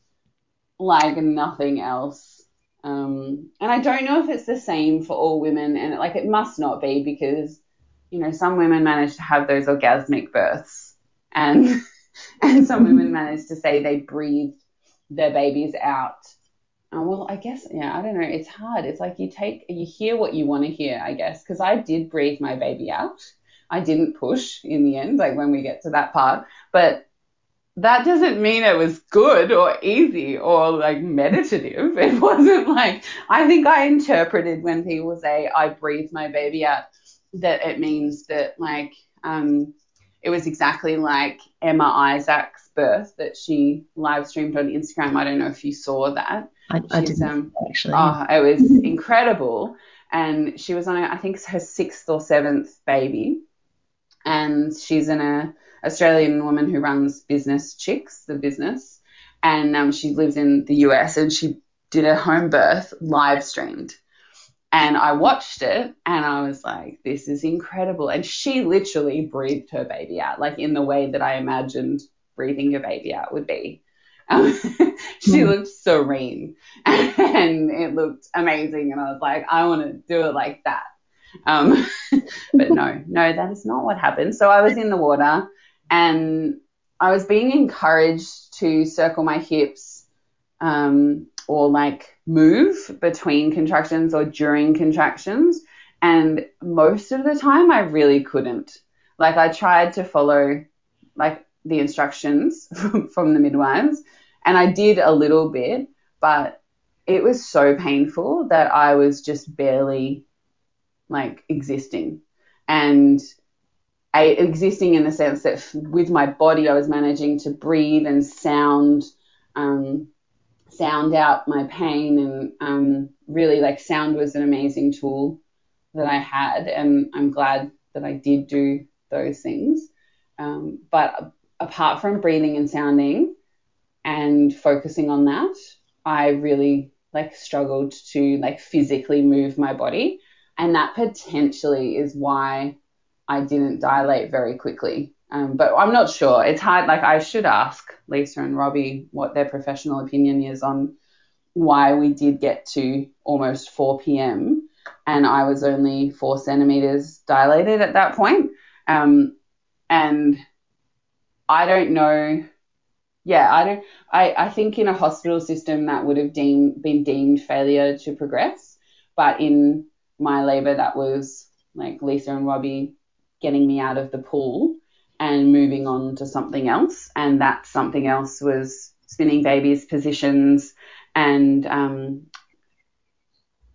like nothing else. Um, and I don't know if it's the same for all women, and like it must not be because you know some women manage to have those orgasmic births, and and some women managed to say they breathed their babies out. Uh, well, I guess, yeah, I don't know. It's hard. It's like you take, you hear what you want to hear, I guess, because I did breathe my baby out. I didn't push in the end, like when we get to that part, but that doesn't mean it was good or easy or like meditative. It wasn't like, I think I interpreted when people say I breathed my baby out that it means that like, um, it was exactly like Emma Isaacs' birth that she live streamed on Instagram. I don't know if you saw that. I, I didn't um, actually. Oh, it was incredible. And she was on, I think, her sixth or seventh baby. And she's an a Australian woman who runs Business Chicks, the business. And um, she lives in the US and she did a home birth live streamed. And I watched it and I was like, this is incredible. And she literally breathed her baby out, like in the way that I imagined breathing your baby out would be. Um, she mm. looked serene and it looked amazing. And I was like, I want to do it like that. Um, but no, no, that is not what happened. So I was in the water and I was being encouraged to circle my hips um, or like move between contractions or during contractions. And most of the time I really couldn't. Like I tried to follow like the instructions from the midwives and I did a little bit, but it was so painful that I was just barely like existing and I, existing in the sense that with my body I was managing to breathe and sound um, sound out my pain and um, really like sound was an amazing tool that I had and I'm glad that I did do those things. Um, but apart from breathing and sounding and focusing on that, I really like struggled to like physically move my body. And that potentially is why I didn't dilate very quickly. Um, but I'm not sure. It's hard. Like I should ask Lisa and Robbie what their professional opinion is on why we did get to almost 4 p.m. and I was only four centimeters dilated at that point. Um, and I don't know. Yeah, I don't. I, I think in a hospital system that would have deemed been deemed failure to progress, but in my labor that was like Lisa and Robbie getting me out of the pool and moving on to something else. And that something else was spinning babies positions and um,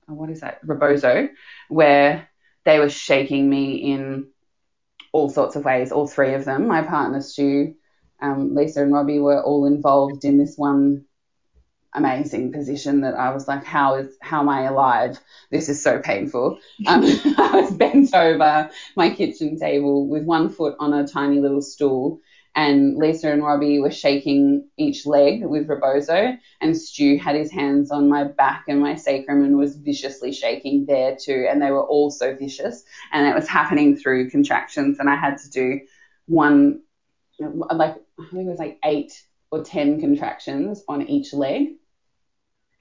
what is that? Rebozo, where they were shaking me in all sorts of ways, all three of them. My partner Stu, um, Lisa and Robbie were all involved in this one amazing position that I was like, how is how am I alive? This is so painful. Um, I was bent over my kitchen table with one foot on a tiny little stool, and Lisa and Robbie were shaking each leg with Rebozo, and Stu had his hands on my back and my sacrum and was viciously shaking there too, and they were all so vicious, and it was happening through contractions, and I had to do one, like I think it was like eight or 10 contractions on each leg.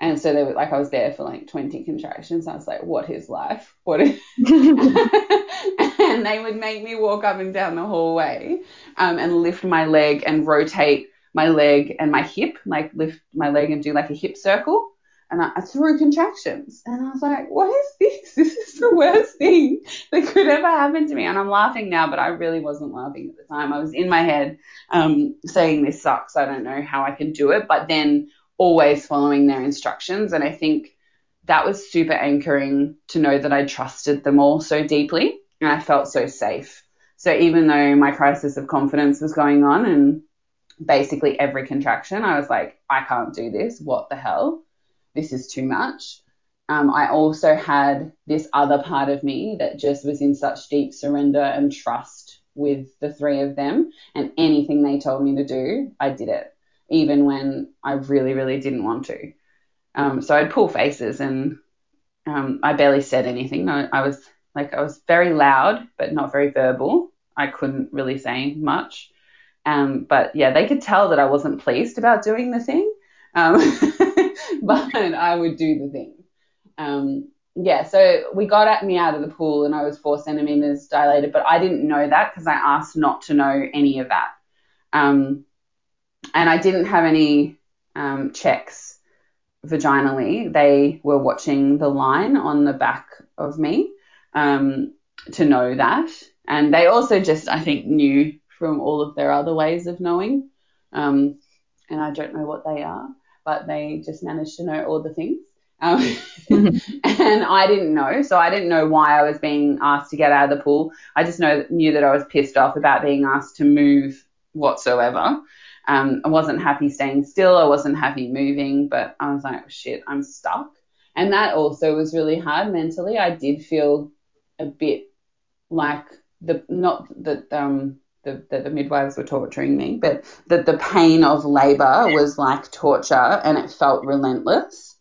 And so they were like, I was there for like 20 contractions. I was like, what is life? What is. and they would make me walk up and down the hallway um, and lift my leg and rotate my leg and my hip, like lift my leg and do like a hip circle. And I, I through contractions. And I was like, what is this? This is the worst thing that could ever happen to me. And I'm laughing now, but I really wasn't laughing at the time. I was in my head um, saying, this sucks. I don't know how I can do it. But then always following their instructions. And I think that was super anchoring to know that I trusted them all so deeply and I felt so safe. So even though my crisis of confidence was going on and basically every contraction, I was like, I can't do this. What the hell? This is too much. Um, I also had this other part of me that just was in such deep surrender and trust with the three of them. And anything they told me to do, I did it even when I really, really didn't want to. Um, so I'd pull faces and um, I barely said anything. I, I, was like, I was very loud, but not very verbal. I couldn't really say much. Um, but yeah, they could tell that I wasn't pleased about doing the thing. Um, but I would do the thing. Um, yeah, so we got at me out of the pool and I was four centimeters dilated, but I didn't know that because I asked not to know any of that. Um, and I didn't have any um, checks vaginally. They were watching the line on the back of me um, to know that. And they also just, I think, knew from all of their other ways of knowing. Um, and I don't know what they are, but they just managed to know all the things. Um, mm-hmm. and I didn't know, so I didn't know why I was being asked to get out of the pool. I just know knew that I was pissed off about being asked to move whatsoever. Um, I wasn't happy staying still. I wasn't happy moving, but I was like, shit, I'm stuck. And that also was really hard mentally. I did feel a bit like the, not that, um, the, the, the midwives were torturing me, but that the pain of labor was like torture and it felt relentless.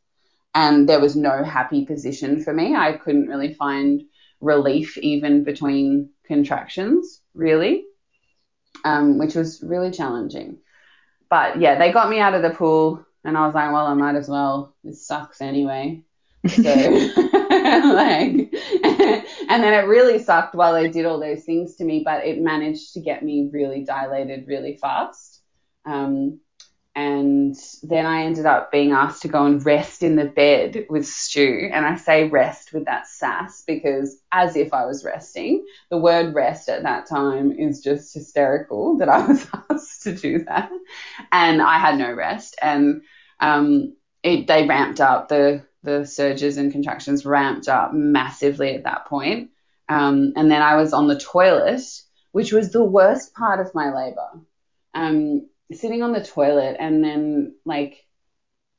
And there was no happy position for me. I couldn't really find relief even between contractions, really, um, which was really challenging but yeah, they got me out of the pool, and I was like, well, I might as well. This sucks anyway. So, like, and then it really sucked while they did all those things to me, but it managed to get me really dilated really fast. Um, and then I ended up being asked to go and rest in the bed with Stu. And I say rest with that sass because as if I was resting. The word rest at that time is just hysterical that I was asked to do that. And I had no rest. And um, it, they ramped up, the, the surges and contractions ramped up massively at that point. Um, and then I was on the toilet, which was the worst part of my labor. Um, sitting on the toilet and then like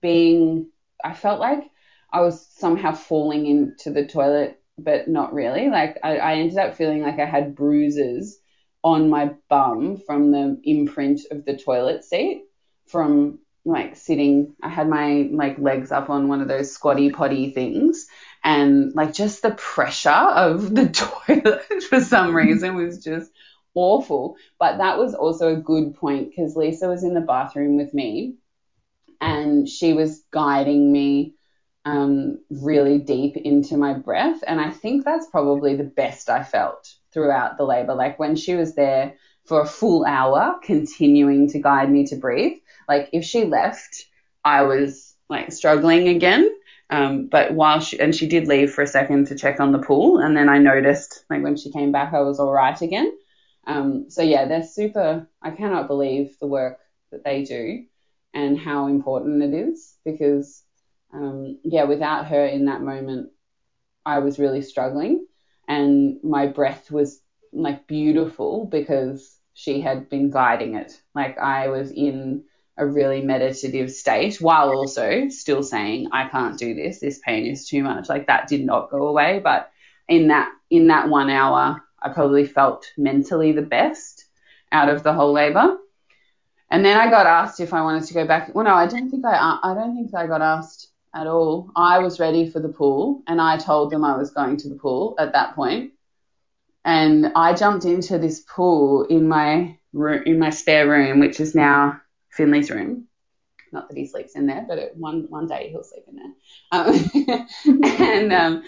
being, I felt like I was somehow falling into the toilet, but not really. Like I, I ended up feeling like I had bruises on my bum from the imprint of the toilet seat from like sitting I had my like legs up on one of those squatty potty things and like just the pressure of the toilet for some reason was just awful. But that was also a good point because Lisa was in the bathroom with me and she was guiding me um, really deep into my breath. And I think that's probably the best I felt throughout the labor. Like when she was there for a full hour, continuing to guide me to breathe. Like if she left, I was like struggling again. Um, but while she, and she did leave for a second to check on the pool. And then I noticed like when she came back, I was all right again. Um, so yeah, they're super. I cannot believe the work that they do and how important it is because um, yeah, without her in that moment, I was really struggling and my breath was like beautiful because she had been guiding it. Like I was in a really meditative state while also still saying, I can't do this. This pain is too much. Like that did not go away. But in that, in that one hour, I probably felt mentally the best out of the whole labor. And then I got asked if I wanted to go back. Well, no, I don't think I, I don't think I got asked at all. I was ready for the pool and I told them I was going to the pool at that point. And I jumped into this pool in my room, in my spare room, which is now Finley's room. Not that he sleeps in there, but one one day he'll sleep in there. Um, and um,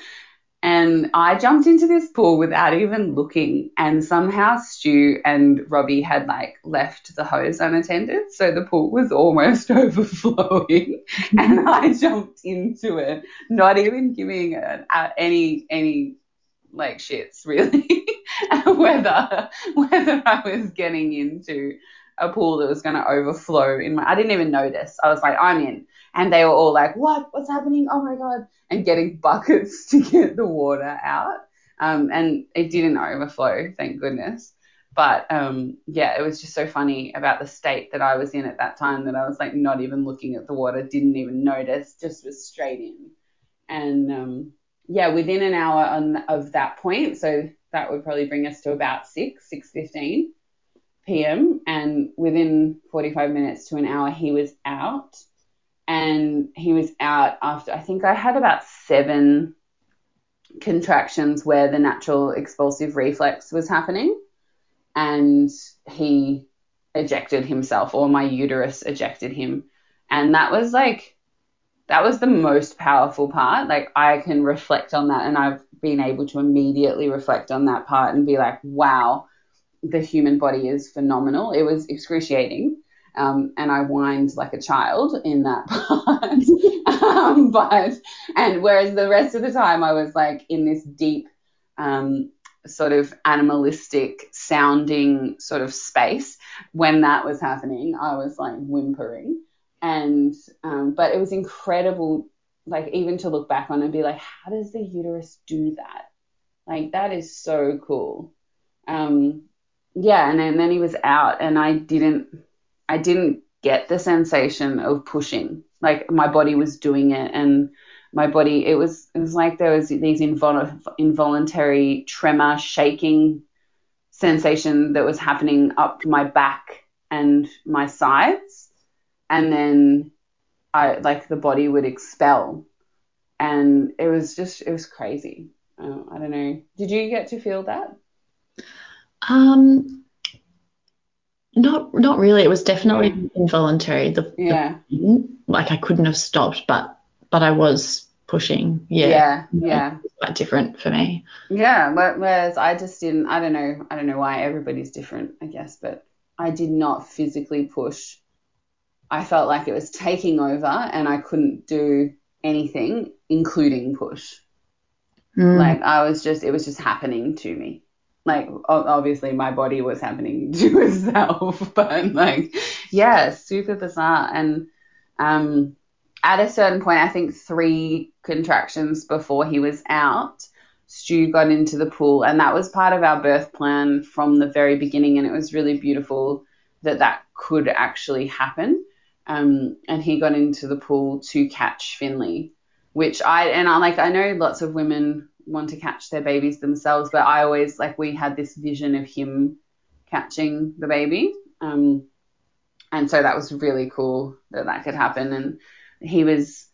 and I jumped into this pool without even looking, and somehow Stu and Robbie had like left the hose unattended, so the pool was almost overflowing, and I jumped into it, not even giving it any any like shits really whether whether I was getting into a pool that was going to overflow in my I didn't even notice. I was like, I'm in. And they were all like, what? What's happening? Oh my God. And getting buckets to get the water out. Um, and it didn't overflow, thank goodness. But um, yeah, it was just so funny about the state that I was in at that time that I was like not even looking at the water, didn't even notice, just was straight in. And um, yeah, within an hour on, of that point, so that would probably bring us to about six, six fifteen p.m. And within 45 minutes to an hour, he was out. And he was out after, I think I had about seven contractions where the natural expulsive reflex was happening. And he ejected himself, or my uterus ejected him. And that was like, that was the most powerful part. Like, I can reflect on that, and I've been able to immediately reflect on that part and be like, wow, the human body is phenomenal. It was excruciating. Um, and I whined like a child in that part. um, but, and whereas the rest of the time I was like in this deep, um, sort of animalistic sounding sort of space. When that was happening, I was like whimpering. And, um, but it was incredible, like even to look back on and be like, how does the uterus do that? Like that is so cool. Um, yeah, and then, and then he was out, and I didn't, I didn't get the sensation of pushing. Like my body was doing it, and my body, it was, it was like there was these invol- involuntary tremor, shaking sensation that was happening up my back and my sides, and then I like the body would expel, and it was just, it was crazy. I don't know. Did you get to feel that? Um, not not really. It was definitely yeah. involuntary. The, yeah. The, like I couldn't have stopped, but but I was pushing. Yeah. Yeah. Yeah. quite different for me. Yeah. Whereas I just didn't. I don't know. I don't know why everybody's different. I guess, but I did not physically push. I felt like it was taking over, and I couldn't do anything, including push. Mm. Like I was just, it was just happening to me like obviously my body was happening to itself but like yeah super bizarre. And um at a certain point i think three contractions before he was out stu got into the pool and that was part of our birth plan from the very beginning and it was really beautiful that that could actually happen. Um, and he got into the pool to catch finley which i and i like i know lots of women want to catch their babies themselves, but I always like we had this vision of him catching the baby. Um, and so that was really cool that that could happen. And he was,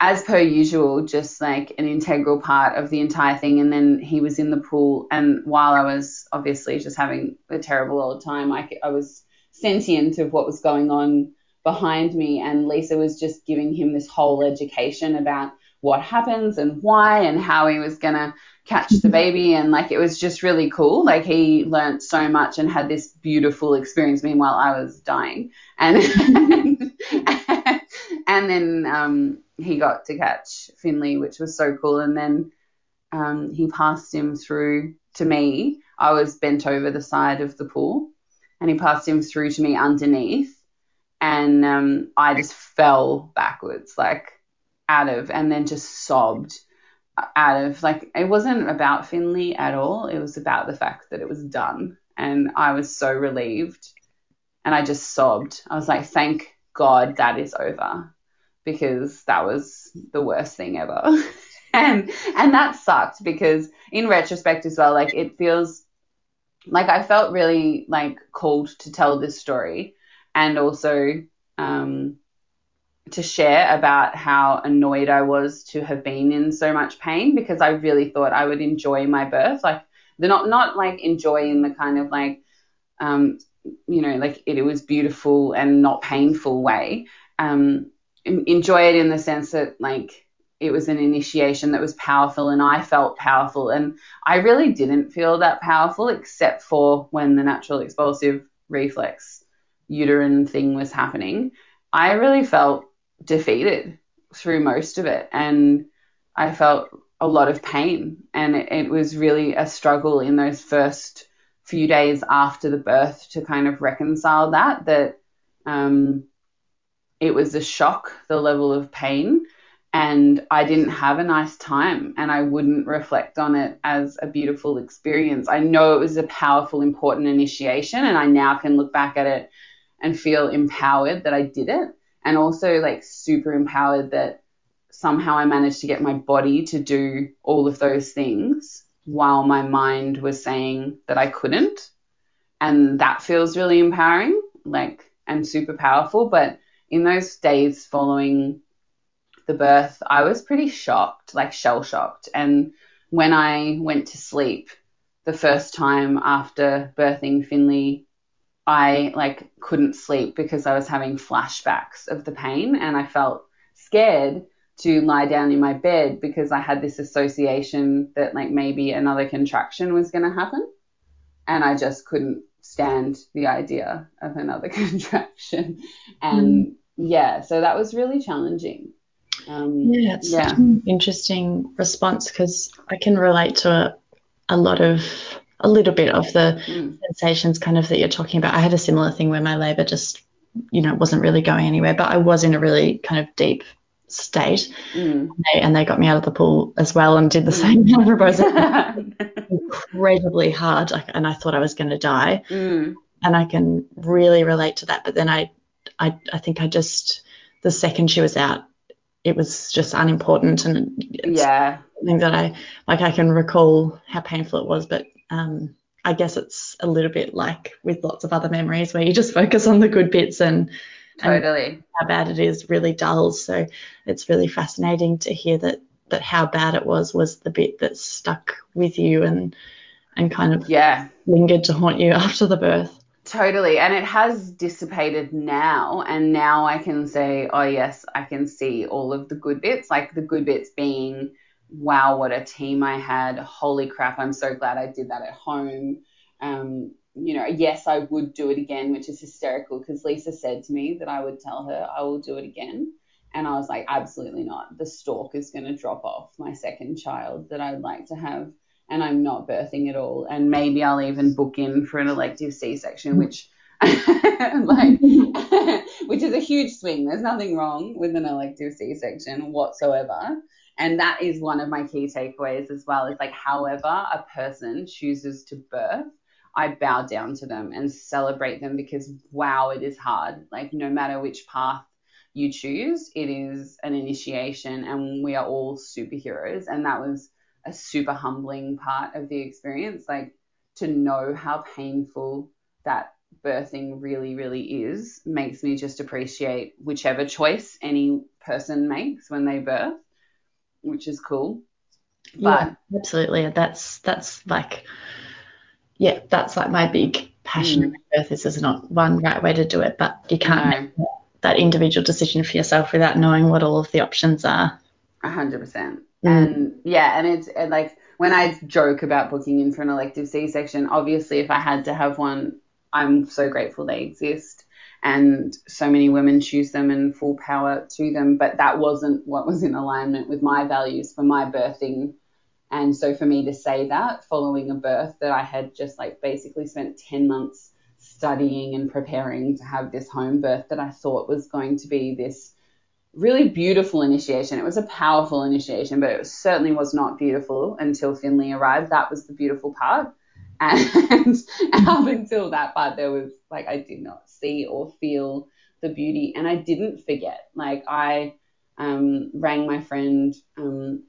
as per usual, just like an integral part of the entire thing. And then he was in the pool. And while I was obviously just having a terrible old time, I, I was sentient of what was going on behind me. And Lisa was just giving him this whole education about what happens and why and how he was going to catch the baby. And like, it was just really cool. Like, he learned so much and had this beautiful experience. Meanwhile, I was dying. And, and then, um, he got to catch Finley, which was so cool. And then, um, he passed him through to me. I was bent over the side of the pool and he passed him through to me underneath. And, um, I just fell backwards. Like, out of and then just sobbed out of like it wasn't about Finley at all. It was about the fact that it was done and I was so relieved and I just sobbed. I was like, thank God that is over because that was the worst thing ever. and and that sucked because in retrospect as well, like it feels like I felt really like called to tell this story and also um to share about how annoyed I was to have been in so much pain because I really thought I would enjoy my birth. Like, they're not not like enjoy in the kind of like um, you know, like it, it was beautiful and not painful way. Um, enjoy it in the sense that like it was an initiation that was powerful and I felt powerful. And I really didn't feel that powerful except for when the natural expulsive reflex uterine thing was happening. I really felt defeated through most of it. And I felt a lot of pain. And it, it was really a struggle in those first few days after the birth to kind of reconcile that, that, um, it was a shock, the level of pain and I didn't have a nice time and I wouldn't reflect on it as a beautiful experience. I know it was a powerful, important initiation and I now can look back at it and feel empowered that I did it and also like super empowered that somehow I managed to get my body to do all of those things while my mind was saying that I couldn't. And that feels really empowering, like, and super powerful. But in those days following the birth, I was pretty shocked, like shell shocked. And when I went to sleep the first time after birthing Finley, I like couldn't sleep because I was having flashbacks of the pain and I felt scared to lie down in my bed because I had this association that like maybe another contraction was going to happen. And I just couldn't stand the idea of another contraction. And mm. yeah, so that was really challenging. Um, yeah, it's yeah. an interesting response because I can relate to a, a, lot of a little bit of the mm. sensations kind of that you're talking about. I had a similar thing where my labor just you know wasn't really going anywhere, but I was in a really kind of deep state, mm. and, they, and, they, got me out of the pool as well and did the mm. same maneuver. incredibly hard, and I thought I was going to die. Mm. And I can really relate to that. But then I, I, I think I just the second she was out, it was just unimportant and yeah something that I like I can recall how painful it was but um, I guess it's a little bit like with lots of other memories where you just focus on the good bits and totally and how bad it is really dulls so it's really fascinating to hear that that how bad it was was the bit that stuck with you and and kind of yeah lingered to haunt you after the birth Totally. And it has dissipated now. And now I can say, oh, yes, I can see all of the good bits, like the good bits being, wow, what a team I had. Holy crap, I'm so glad I did that at home. Um, you know, yes, I would do it again, which is hysterical because Lisa said to me that I would tell her I will do it again. And I was like, absolutely not. The stork is going to drop off my second child that I'd like to have and I'm not birthing at all. And maybe I'll even book in for an elective C-section, mm. which like which is a huge swing. There's nothing wrong with an elective C-section whatsoever. And that is one of my key takeaways as well is like however a person chooses to birth, I bow down to them and celebrate them because wow, it is hard. Like no matter which path you choose, it is an initiation and we are all superheroes. And that was a super humbling part of the experience. Like to know how painful that birthing really, really is makes me just appreciate whichever choice any person makes when they birth, which is cool. But yeah, absolutely. That's that's like yeah, that's like my big passion mm. birth is there's not one right way to do it, but you can't no. make that individual decision for yourself without knowing what all of the options are. A hundred percent. Mm. And yeah, and it's and like when I joke about booking in for an elective C section, obviously if I had to have one, I'm so grateful they exist. And so many women choose them and full power to them. But that wasn't what was in alignment with my values for my birthing. And so for me to say that following a birth that I had just like basically spent 10 months studying and preparing to have this home birth that I thought was going to be this really beautiful initiation. It was a powerful initiation, but it certainly was not beautiful until Finley arrived. That was the beautiful part. And up until that part, there was like, I did not see or feel the beauty. And I didn't forget. Like, I um, rang my friend um,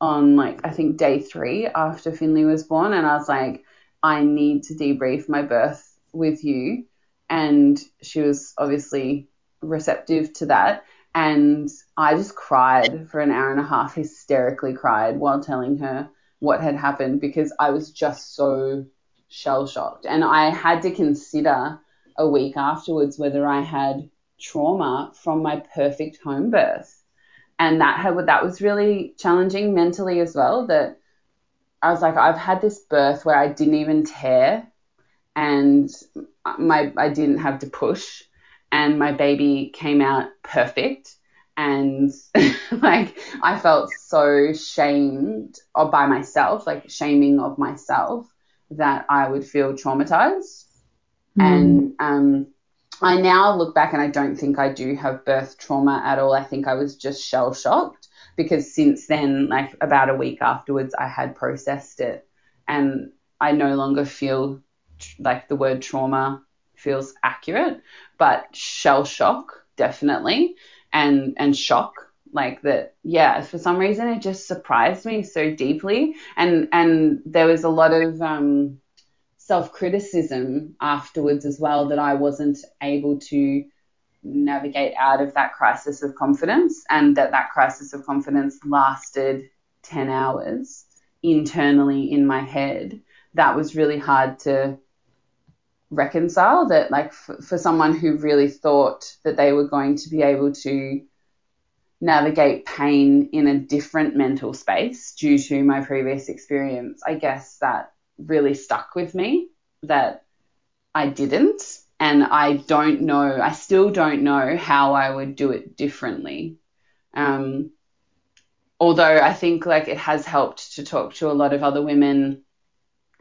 on, like, I think day three after Finley was born. And I was like, I need to debrief my birth with you. And she was obviously receptive to that. And I just cried for an hour and a half, hysterically cried while telling her what had happened because I was just so shell shocked. And I had to consider a week afterwards whether I had trauma from my perfect home birth. And that had, that was really challenging mentally as well. That I was like, I've had this birth where I didn't even tear, and my I didn't have to push, and my baby came out perfect. And like I felt so shamed or by myself, like shaming of myself, that I would feel traumatized. Mm. And um, I now look back and I don't think I do have birth trauma at all. I think I was just shell shocked because since then, like about a week afterwards, I had processed it and I no longer feel like the word trauma feels accurate, but shell shock definitely and and shock like that yeah for some reason it just surprised me so deeply and and there was a lot of um self criticism afterwards as well that I wasn't able to navigate out of that crisis of confidence and that that crisis of confidence lasted 10 hours internally in my head. That was really hard to reconcile that like f- for someone who really thought that they were going to be able to navigate pain in a different mental space due to my previous experience, I guess that really stuck with me that I didn't. And I don't know, I still don't know how I would do it differently. Um, although I think like it has helped to talk to a lot of other women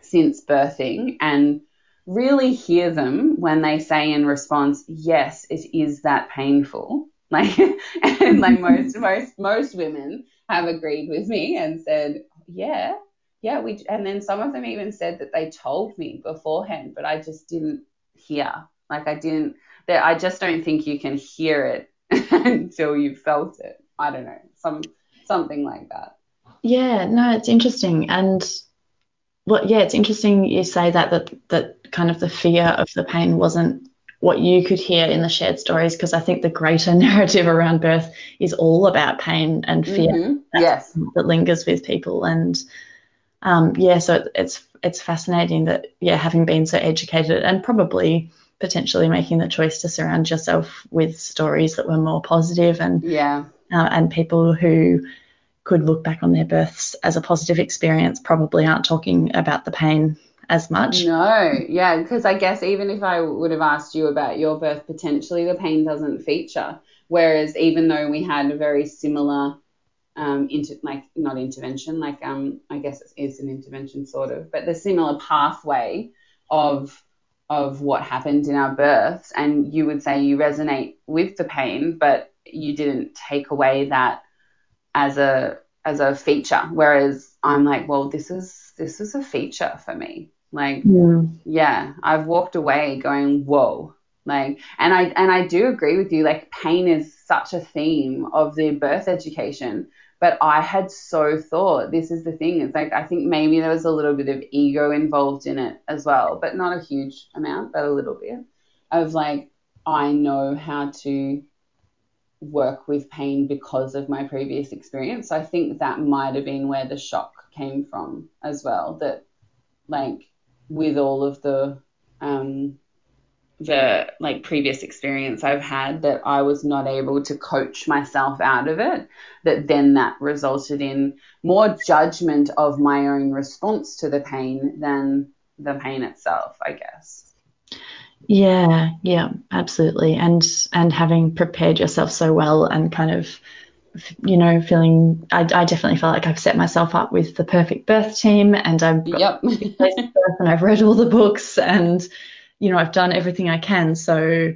since birthing and really hear them when they say in response, yes, it is that painful. Like, and like most, most, most women have agreed with me and said, yeah, yeah, we and then some of them even said that they told me beforehand, but I just didn't hear. Like I didn't. That I just don't think you can hear it until you felt it. I don't know, some something like that. Yeah, no, it's interesting, and well, yeah, it's interesting you say that that that kind of the fear of the pain wasn't what you could hear in the shared stories because I think the greater narrative around birth is all about pain and fear. Mm-hmm. Yes, that lingers with people and um, yeah, so it's it's fascinating that yeah, having been so educated and probably potentially making the choice to surround yourself with stories that were more positive and yeah, uh, and people who could look back on their births as a positive experience probably aren't talking about the pain as much. No, yeah, because I guess even if I would have asked you about your birth, potentially the pain doesn't feature. Whereas even though we had a very similar um, like not intervention, like um, I guess it is an intervention sort of, but the similar pathway of of what happened in our births, and you would say you resonate with the pain, but you didn't take away that as a as a feature. Whereas I'm like, well, this is this is a feature for me. Like, yeah, yeah I've walked away going, whoa, like, and I and I do agree with you. Like, pain is such a theme of the birth education. But I had so thought this is the thing. It's like I think maybe there was a little bit of ego involved in it as well, but not a huge amount, but a little bit of like I know how to work with pain because of my previous experience. So I think that might have been where the shock came from as well. That like with all of the um, the like previous experience I've had that I was not able to coach myself out of it, that then that resulted in more judgment of my own response to the pain than the pain itself, I guess. Yeah, yeah, absolutely. And and having prepared yourself so well and kind of you know, feeling I, I definitely felt like I've set myself up with the perfect birth team and I've got yep. and I've read all the books and you know, I've done everything I can. So,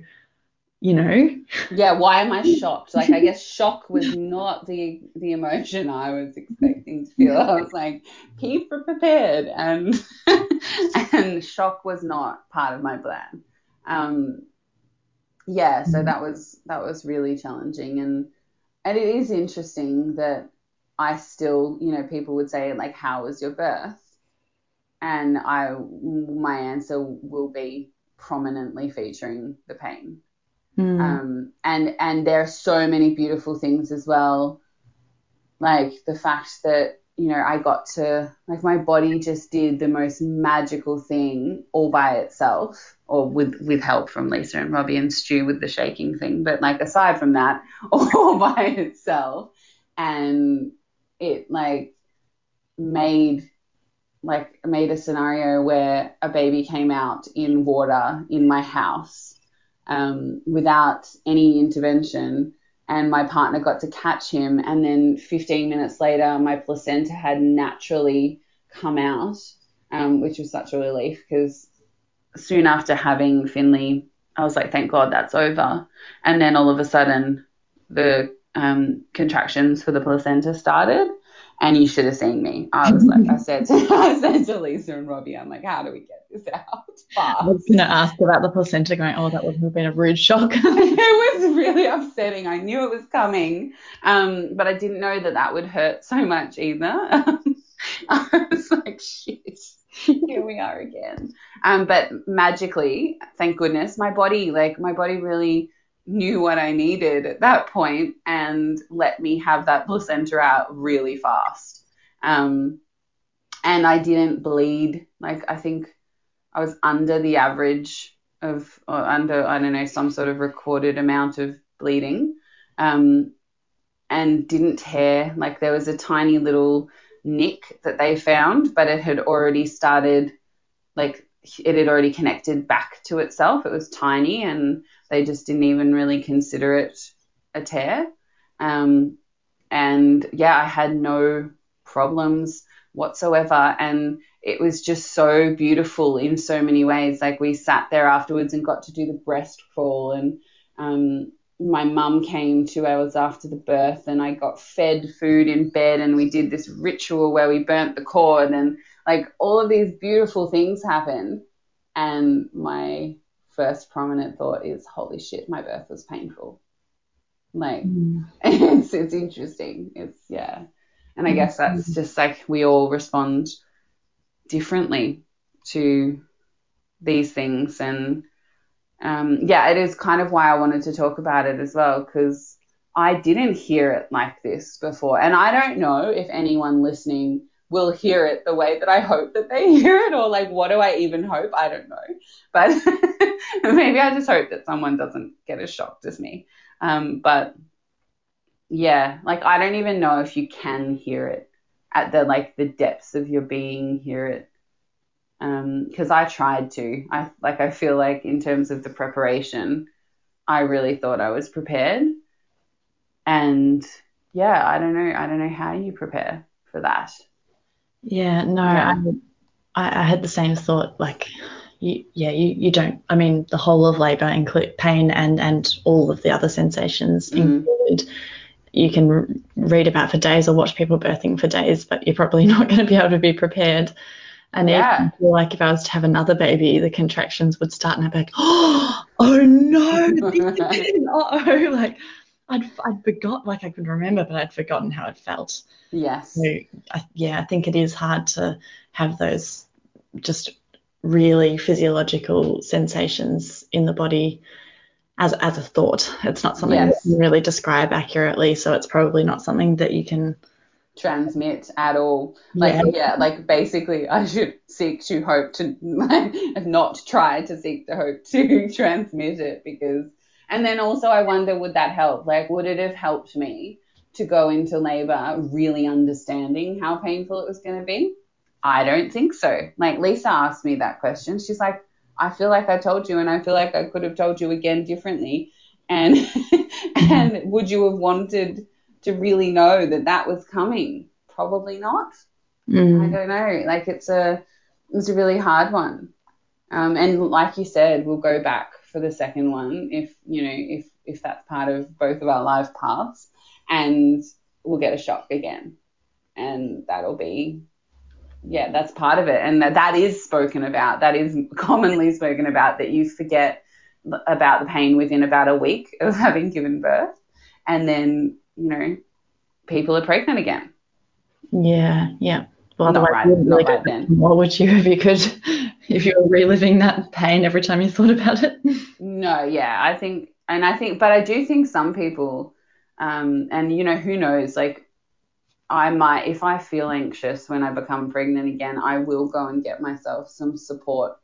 you know. Yeah, why am I shocked? Like I guess shock was not the the emotion I was expecting to feel. I was like, keep prepared and and shock was not part of my plan. Um yeah, so that was that was really challenging and and it is interesting that I still, you know, people would say like how was your birth? And I my answer will be prominently featuring the pain. Mm. Um, and and there are so many beautiful things as well, like the fact that you know, I got to, like, my body just did the most magical thing all by itself, or with, with help from Lisa and Robbie and Stu with the shaking thing. But, like, aside from that, all by itself. And it, like, made, like, made a scenario where a baby came out in water in my house um, without any intervention and my partner got to catch him. And then 15 minutes later, my placenta had naturally come out, um, which was such a relief because soon after having Finley, I was like, thank God that's over. And then all of a sudden, the um, contractions for the placenta started and you should have seen me. I was like, I said, to, I said to Lisa and Robbie, I'm like, how do we get this out? Fast. I was going to ask about the placenta going, oh, that would have been a rude shock. it was really upsetting. I knew it was coming, um, but I didn't know that that would hurt so much either. I was like, shit, here we are again. Um, but magically, thank goodness, my body, like my body really knew what I needed at that point and let me have that placenta out really fast. Um, and I didn't bleed. Like I think I was under the average of, or under, I don't know, some sort of recorded amount of bleeding. Um, and didn't tear. Like there was a tiny little nick that they found, but it had already started, like it had already connected back to itself. It was tiny and they just didn't even really consider it a tear. Um, and yeah, I had no problems whatsoever. And it was just so beautiful in so many ways. Like we sat there afterwards and got to do the breast crawl and, um, my mum came two hours after the birth and I got fed food in bed and we did this ritual where we burnt the cord and like all of these beautiful things happen. And my first prominent thought is, holy shit, my birth was painful. Like, mm. it's, it's interesting. It's, yeah. And I mm. guess that's just like we all respond differently to these things. And, um, yeah, it is kind of why I wanted to talk about it as well, because I didn't hear it like this before. And I don't know if anyone listening will hear it the way that I hope that they hear it, or like, what do I even hope? I don't know. But maybe I just hope that someone doesn't get as shocked as me. Um, but yeah, like I don't even know if you can hear it at the like the depths of your being hear it. Um, cause I tried to, I like, I feel like in terms of the preparation, I really thought I was prepared. And yeah, I don't know. I don't know how you prepare for that. Yeah, no, yeah. I, I had the same thought. Like, you, yeah, you, you don't. I mean, the whole of labour include pain and and all of the other sensations mm. included. You can read about for days or watch people birthing for days, but you're probably not going to be able to be prepared. And yeah. even like if I was to have another baby, the contractions would start and I'd be like, oh, oh no, oh, like I'd I'd forgot, like I could remember, but I'd forgotten how it felt. Yes. So, I, yeah, I think it is hard to have those just really physiological sensations in the body as as a thought. It's not something yes. you really describe accurately, so it's probably not something that you can transmit at all. Like yeah, yeah like basically I should seek to hope to like, not try to seek to hope to transmit it because and then also I wonder would that help? Like would it have helped me to go into labor really understanding how painful it was going to be? I don't think so. Like Lisa asked me that question. She's like, I feel like I told you, and I feel like I could have told you again differently. And and would you have wanted to really know that that was coming? Probably not. Mm. I don't know. Like it's a it's a really hard one. Um, and like you said, we'll go back for the second one if you know if if that's part of both of our life paths and we'll get a shock again. And that'll be, yeah, that's part of it. And that, that is spoken about. That is commonly spoken about that you forget about the pain within about a week of having given birth. And then, you know, people are pregnant again. Yeah, yeah. Well, not right, really not right then. What would you if you could, if you were reliving that pain every time you thought about it? No, yeah, I think, and I think, but I do think some people um, and you know, who knows? Like, I might, if I feel anxious when I become pregnant again, I will go and get myself some support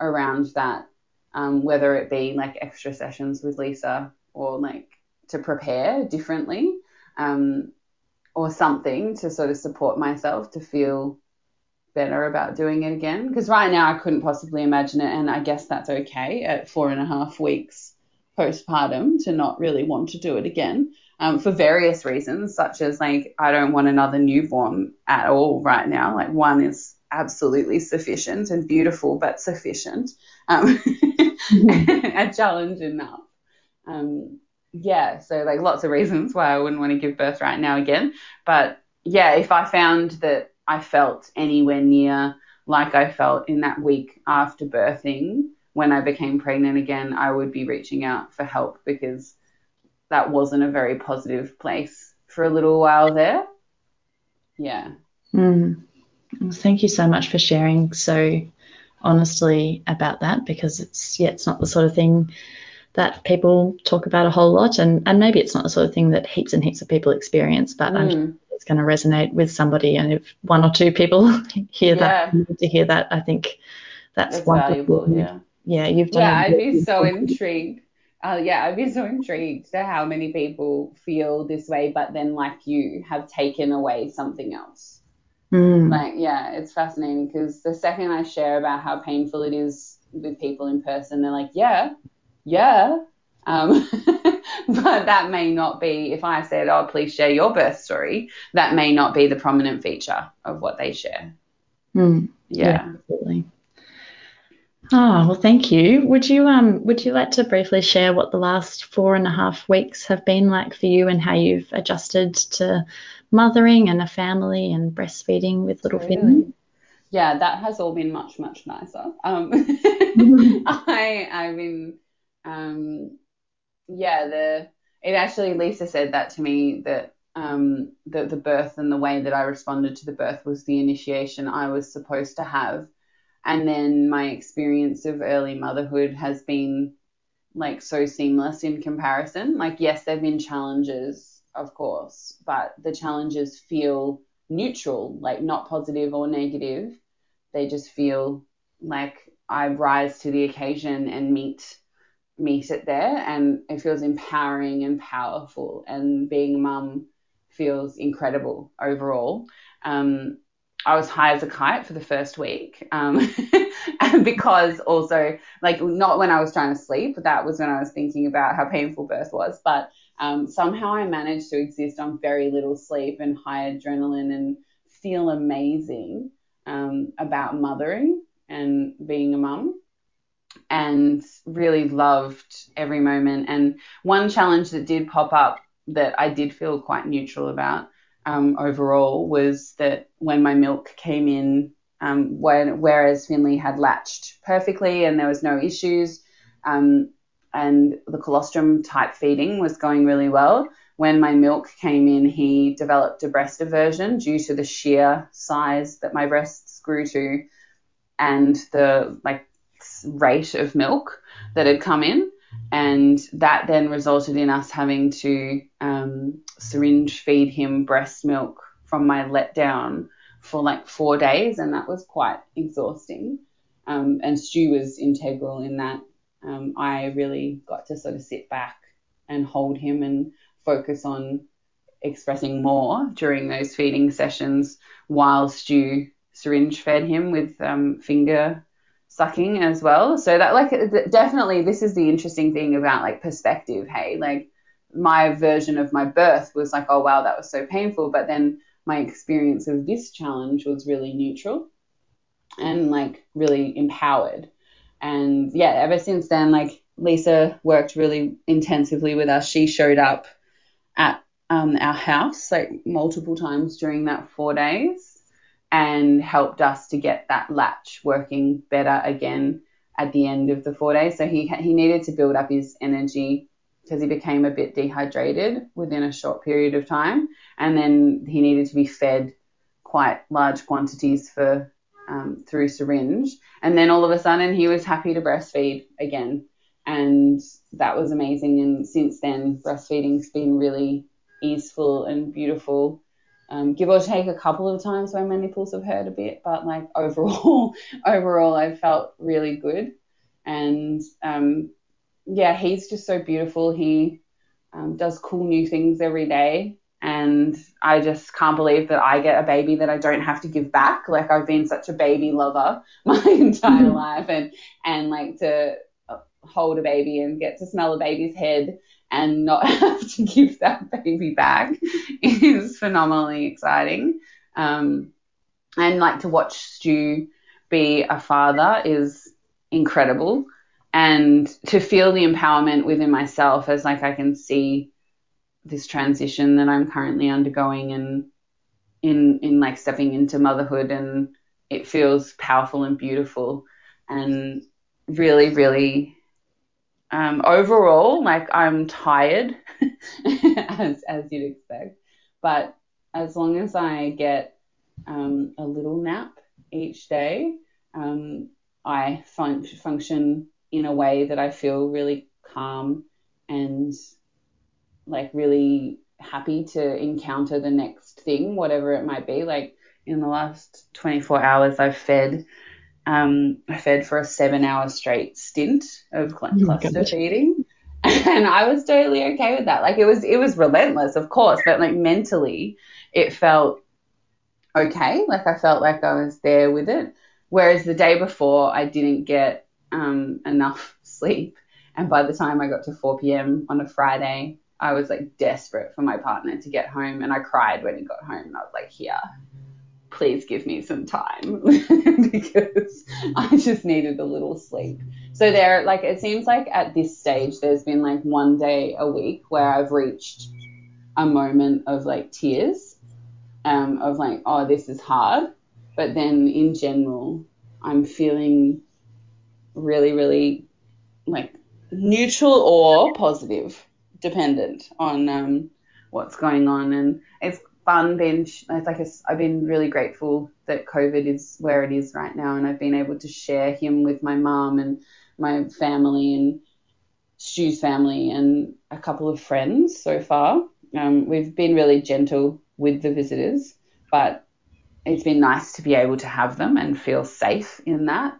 around that, um, whether it be like extra sessions with Lisa or like to prepare differently um, or something to sort of support myself to feel better about doing it again. Because right now I couldn't possibly imagine it, and I guess that's okay at four and a half weeks postpartum to not really want to do it again um, for various reasons, such as like I don't want another newborn at all right now. Like one is absolutely sufficient and beautiful, but sufficient, um, mm-hmm. a challenge enough. Um, yeah, so like lots of reasons why I wouldn't want to give birth right now again. But yeah, if I found that I felt anywhere near like I felt in that week after birthing when I became pregnant again, I would be reaching out for help because that wasn't a very positive place for a little while there. Yeah. Mm. thank you so much for sharing so honestly about that because it's yeah, it's not the sort of thing that people talk about a whole lot and, and maybe it's not the sort of thing that heaps and heaps of people experience, but mm. I'm sure it's going to resonate with somebody and if one or two people hear yeah. that to hear that, I think that's, that's valuable. Yeah. Yeah, you've done Yeah, I'd be so intrigued uh, yeah, I'd be so intrigued to how many people feel this way, but then, like you, have taken away something else. Mm. Like, yeah, it's fascinating because the second I share about how painful it is with people in person, they're like, yeah, yeah. Um, but that may not be, if I said, oh, please share your birth story, that may not be the prominent feature of what they share. Mm. Yeah. yeah, absolutely. Oh well, thank you. Would you um would you like to briefly share what the last four and a half weeks have been like for you and how you've adjusted to mothering and a family and breastfeeding with little totally. Finn? Yeah, that has all been much much nicer. Um, mm-hmm. I I've been um yeah the it actually Lisa said that to me that um the the birth and the way that I responded to the birth was the initiation I was supposed to have and then my experience of early motherhood has been like so seamless in comparison. Like, yes, there have been challenges, of course, but the challenges feel neutral, like not positive or negative. They just feel like I rise to the occasion and meet meet it there and it feels empowering and powerful and being a mum feels incredible overall. Um, I was high as a kite for the first week. Um, because also, like, not when I was trying to sleep, that was when I was thinking about how painful birth was. But um, somehow I managed to exist on very little sleep and high adrenaline and feel amazing um, about mothering and being a mum and really loved every moment. And one challenge that did pop up that I did feel quite neutral about um, overall was that when my milk came in, um, when, whereas Finley had latched perfectly and there was no issues, um, and the colostrum type feeding was going really well. When my milk came in, he developed a breast aversion due to the sheer size that my breasts grew to and the like rate of milk that had come in and that then resulted in us having to um, syringe feed him breast milk from my letdown for like four days, and that was quite exhausting. Um, and Stu was integral in that. Um, I really got to sort of sit back and hold him and focus on expressing more during those feeding sessions while Stu syringe fed him with um, finger sucking as well. So that like definitely this is the interesting thing about like perspective. Hey, like my version of my birth was like, oh wow, that was so painful, but then my experience of this challenge was really neutral and like really empowered. And yeah, ever since then, like Lisa worked really intensively with us. She showed up at um, our house like multiple times during that four days and helped us to get that latch working better again at the end of the four days. So he he needed to build up his energy because he became a bit dehydrated within a short period of time, and then he needed to be fed quite large quantities for um, through syringe, and then all of a sudden he was happy to breastfeed again, and that was amazing. And since then, breastfeeding's been really easeful and beautiful Um, give or take a couple of times where my nipples have hurt a bit, but like overall, overall, I felt really good. And um, yeah, he's just so beautiful. He um, does cool new things every day. And I just can't believe that I get a baby that I don't have to give back. Like I've been such a baby lover my entire mm-hmm. life, and and like to hold a baby and get to smell a baby's head and not have to give that baby back is phenomenally exciting. Um, and like to watch Stu be a father is incredible and to feel the empowerment within myself as like I can see this transition that I'm currently undergoing and in in like stepping into motherhood and it feels powerful and beautiful and really really um, overall like I'm tired as as you'd expect but as long as I get um, a little nap each day um, I fun- function in a way that I feel really calm and like really happy to encounter the next thing, whatever it might be. Like in the last 24 hours, I've fed, um, I fed for a seven hour straight stint of cl- oh cluster feeding. And I was totally okay with that. Like it was, it was relentless, of course, but like mentally it felt okay. Like I felt like I was there with it. Whereas the day before I didn't get um, enough sleep. And by the time I got to 4 p.m. on a Friday, I was like desperate for my partner to get home. And I cried when he got home. And I was like, here, please give me some time because I just needed a little sleep. So there, like, it seems like at this stage, there's been like one day a week where I've reached a moment of like tears, um, of like, oh, this is hard. But then in general, I'm feeling really, really like neutral or positive, dependent on um, what's going on. And it's fun being, it's like I've been really grateful that COVID is where it is right now, and I've been able to share him with my mom and my family and Stu's family and a couple of friends so far. Um, we've been really gentle with the visitors, but it's been nice to be able to have them and feel safe in that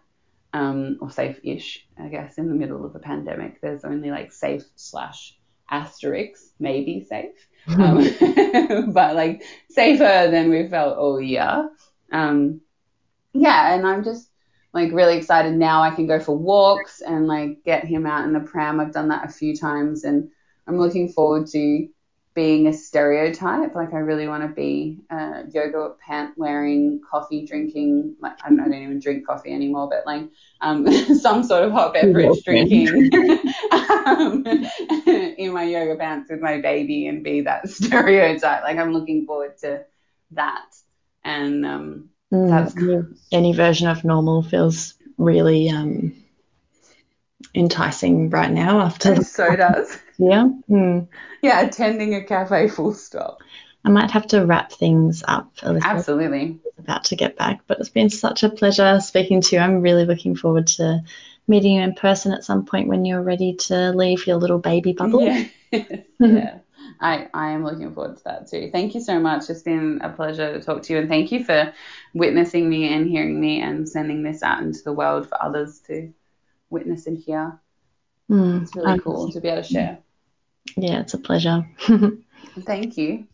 um, or safe-ish, I guess, in the middle of a pandemic. There's only like safe slash asterisk, maybe safe, um, but like safer than we felt all year. Um, yeah, and I'm just like really excited now. I can go for walks and like get him out in the pram. I've done that a few times, and I'm looking forward to being a stereotype. Like I really want to be a yoga pant wearing, coffee drinking. Like I don't even drink coffee anymore, but like um, some sort of hot beverage drinking um, in my yoga pants with my baby and be that stereotype. Like I'm looking forward to that. And um, mm, that's any version of normal feels really um, enticing right now after. It so does. Yeah. Mm. Yeah, attending a cafe full stop. I might have to wrap things up. Elizabeth. Absolutely. About to get back, but it's been such a pleasure speaking to you. I'm really looking forward to meeting you in person at some point when you're ready to leave your little baby bubble. Yeah. yeah. I, I am looking forward to that too. Thank you so much. It's been a pleasure to talk to you and thank you for witnessing me and hearing me and sending this out into the world for others to witness and hear. Mm, it's really cool to be able to share. Yeah, it's a pleasure. Thank you.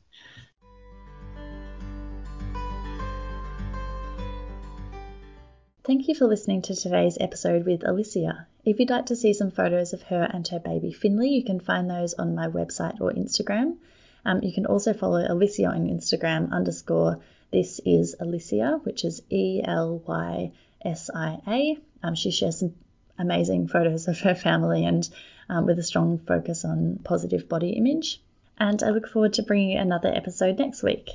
Thank you for listening to today's episode with Elysia. If you'd like to see some photos of her and her baby Finley, you can find those on my website or Instagram. Um, you can also follow Elysia on Instagram underscore this is Elysia, which is E L Y S I A. Um, she shares some amazing photos of her family and um, with a strong focus on positive body image. And I look forward to bringing another episode next week.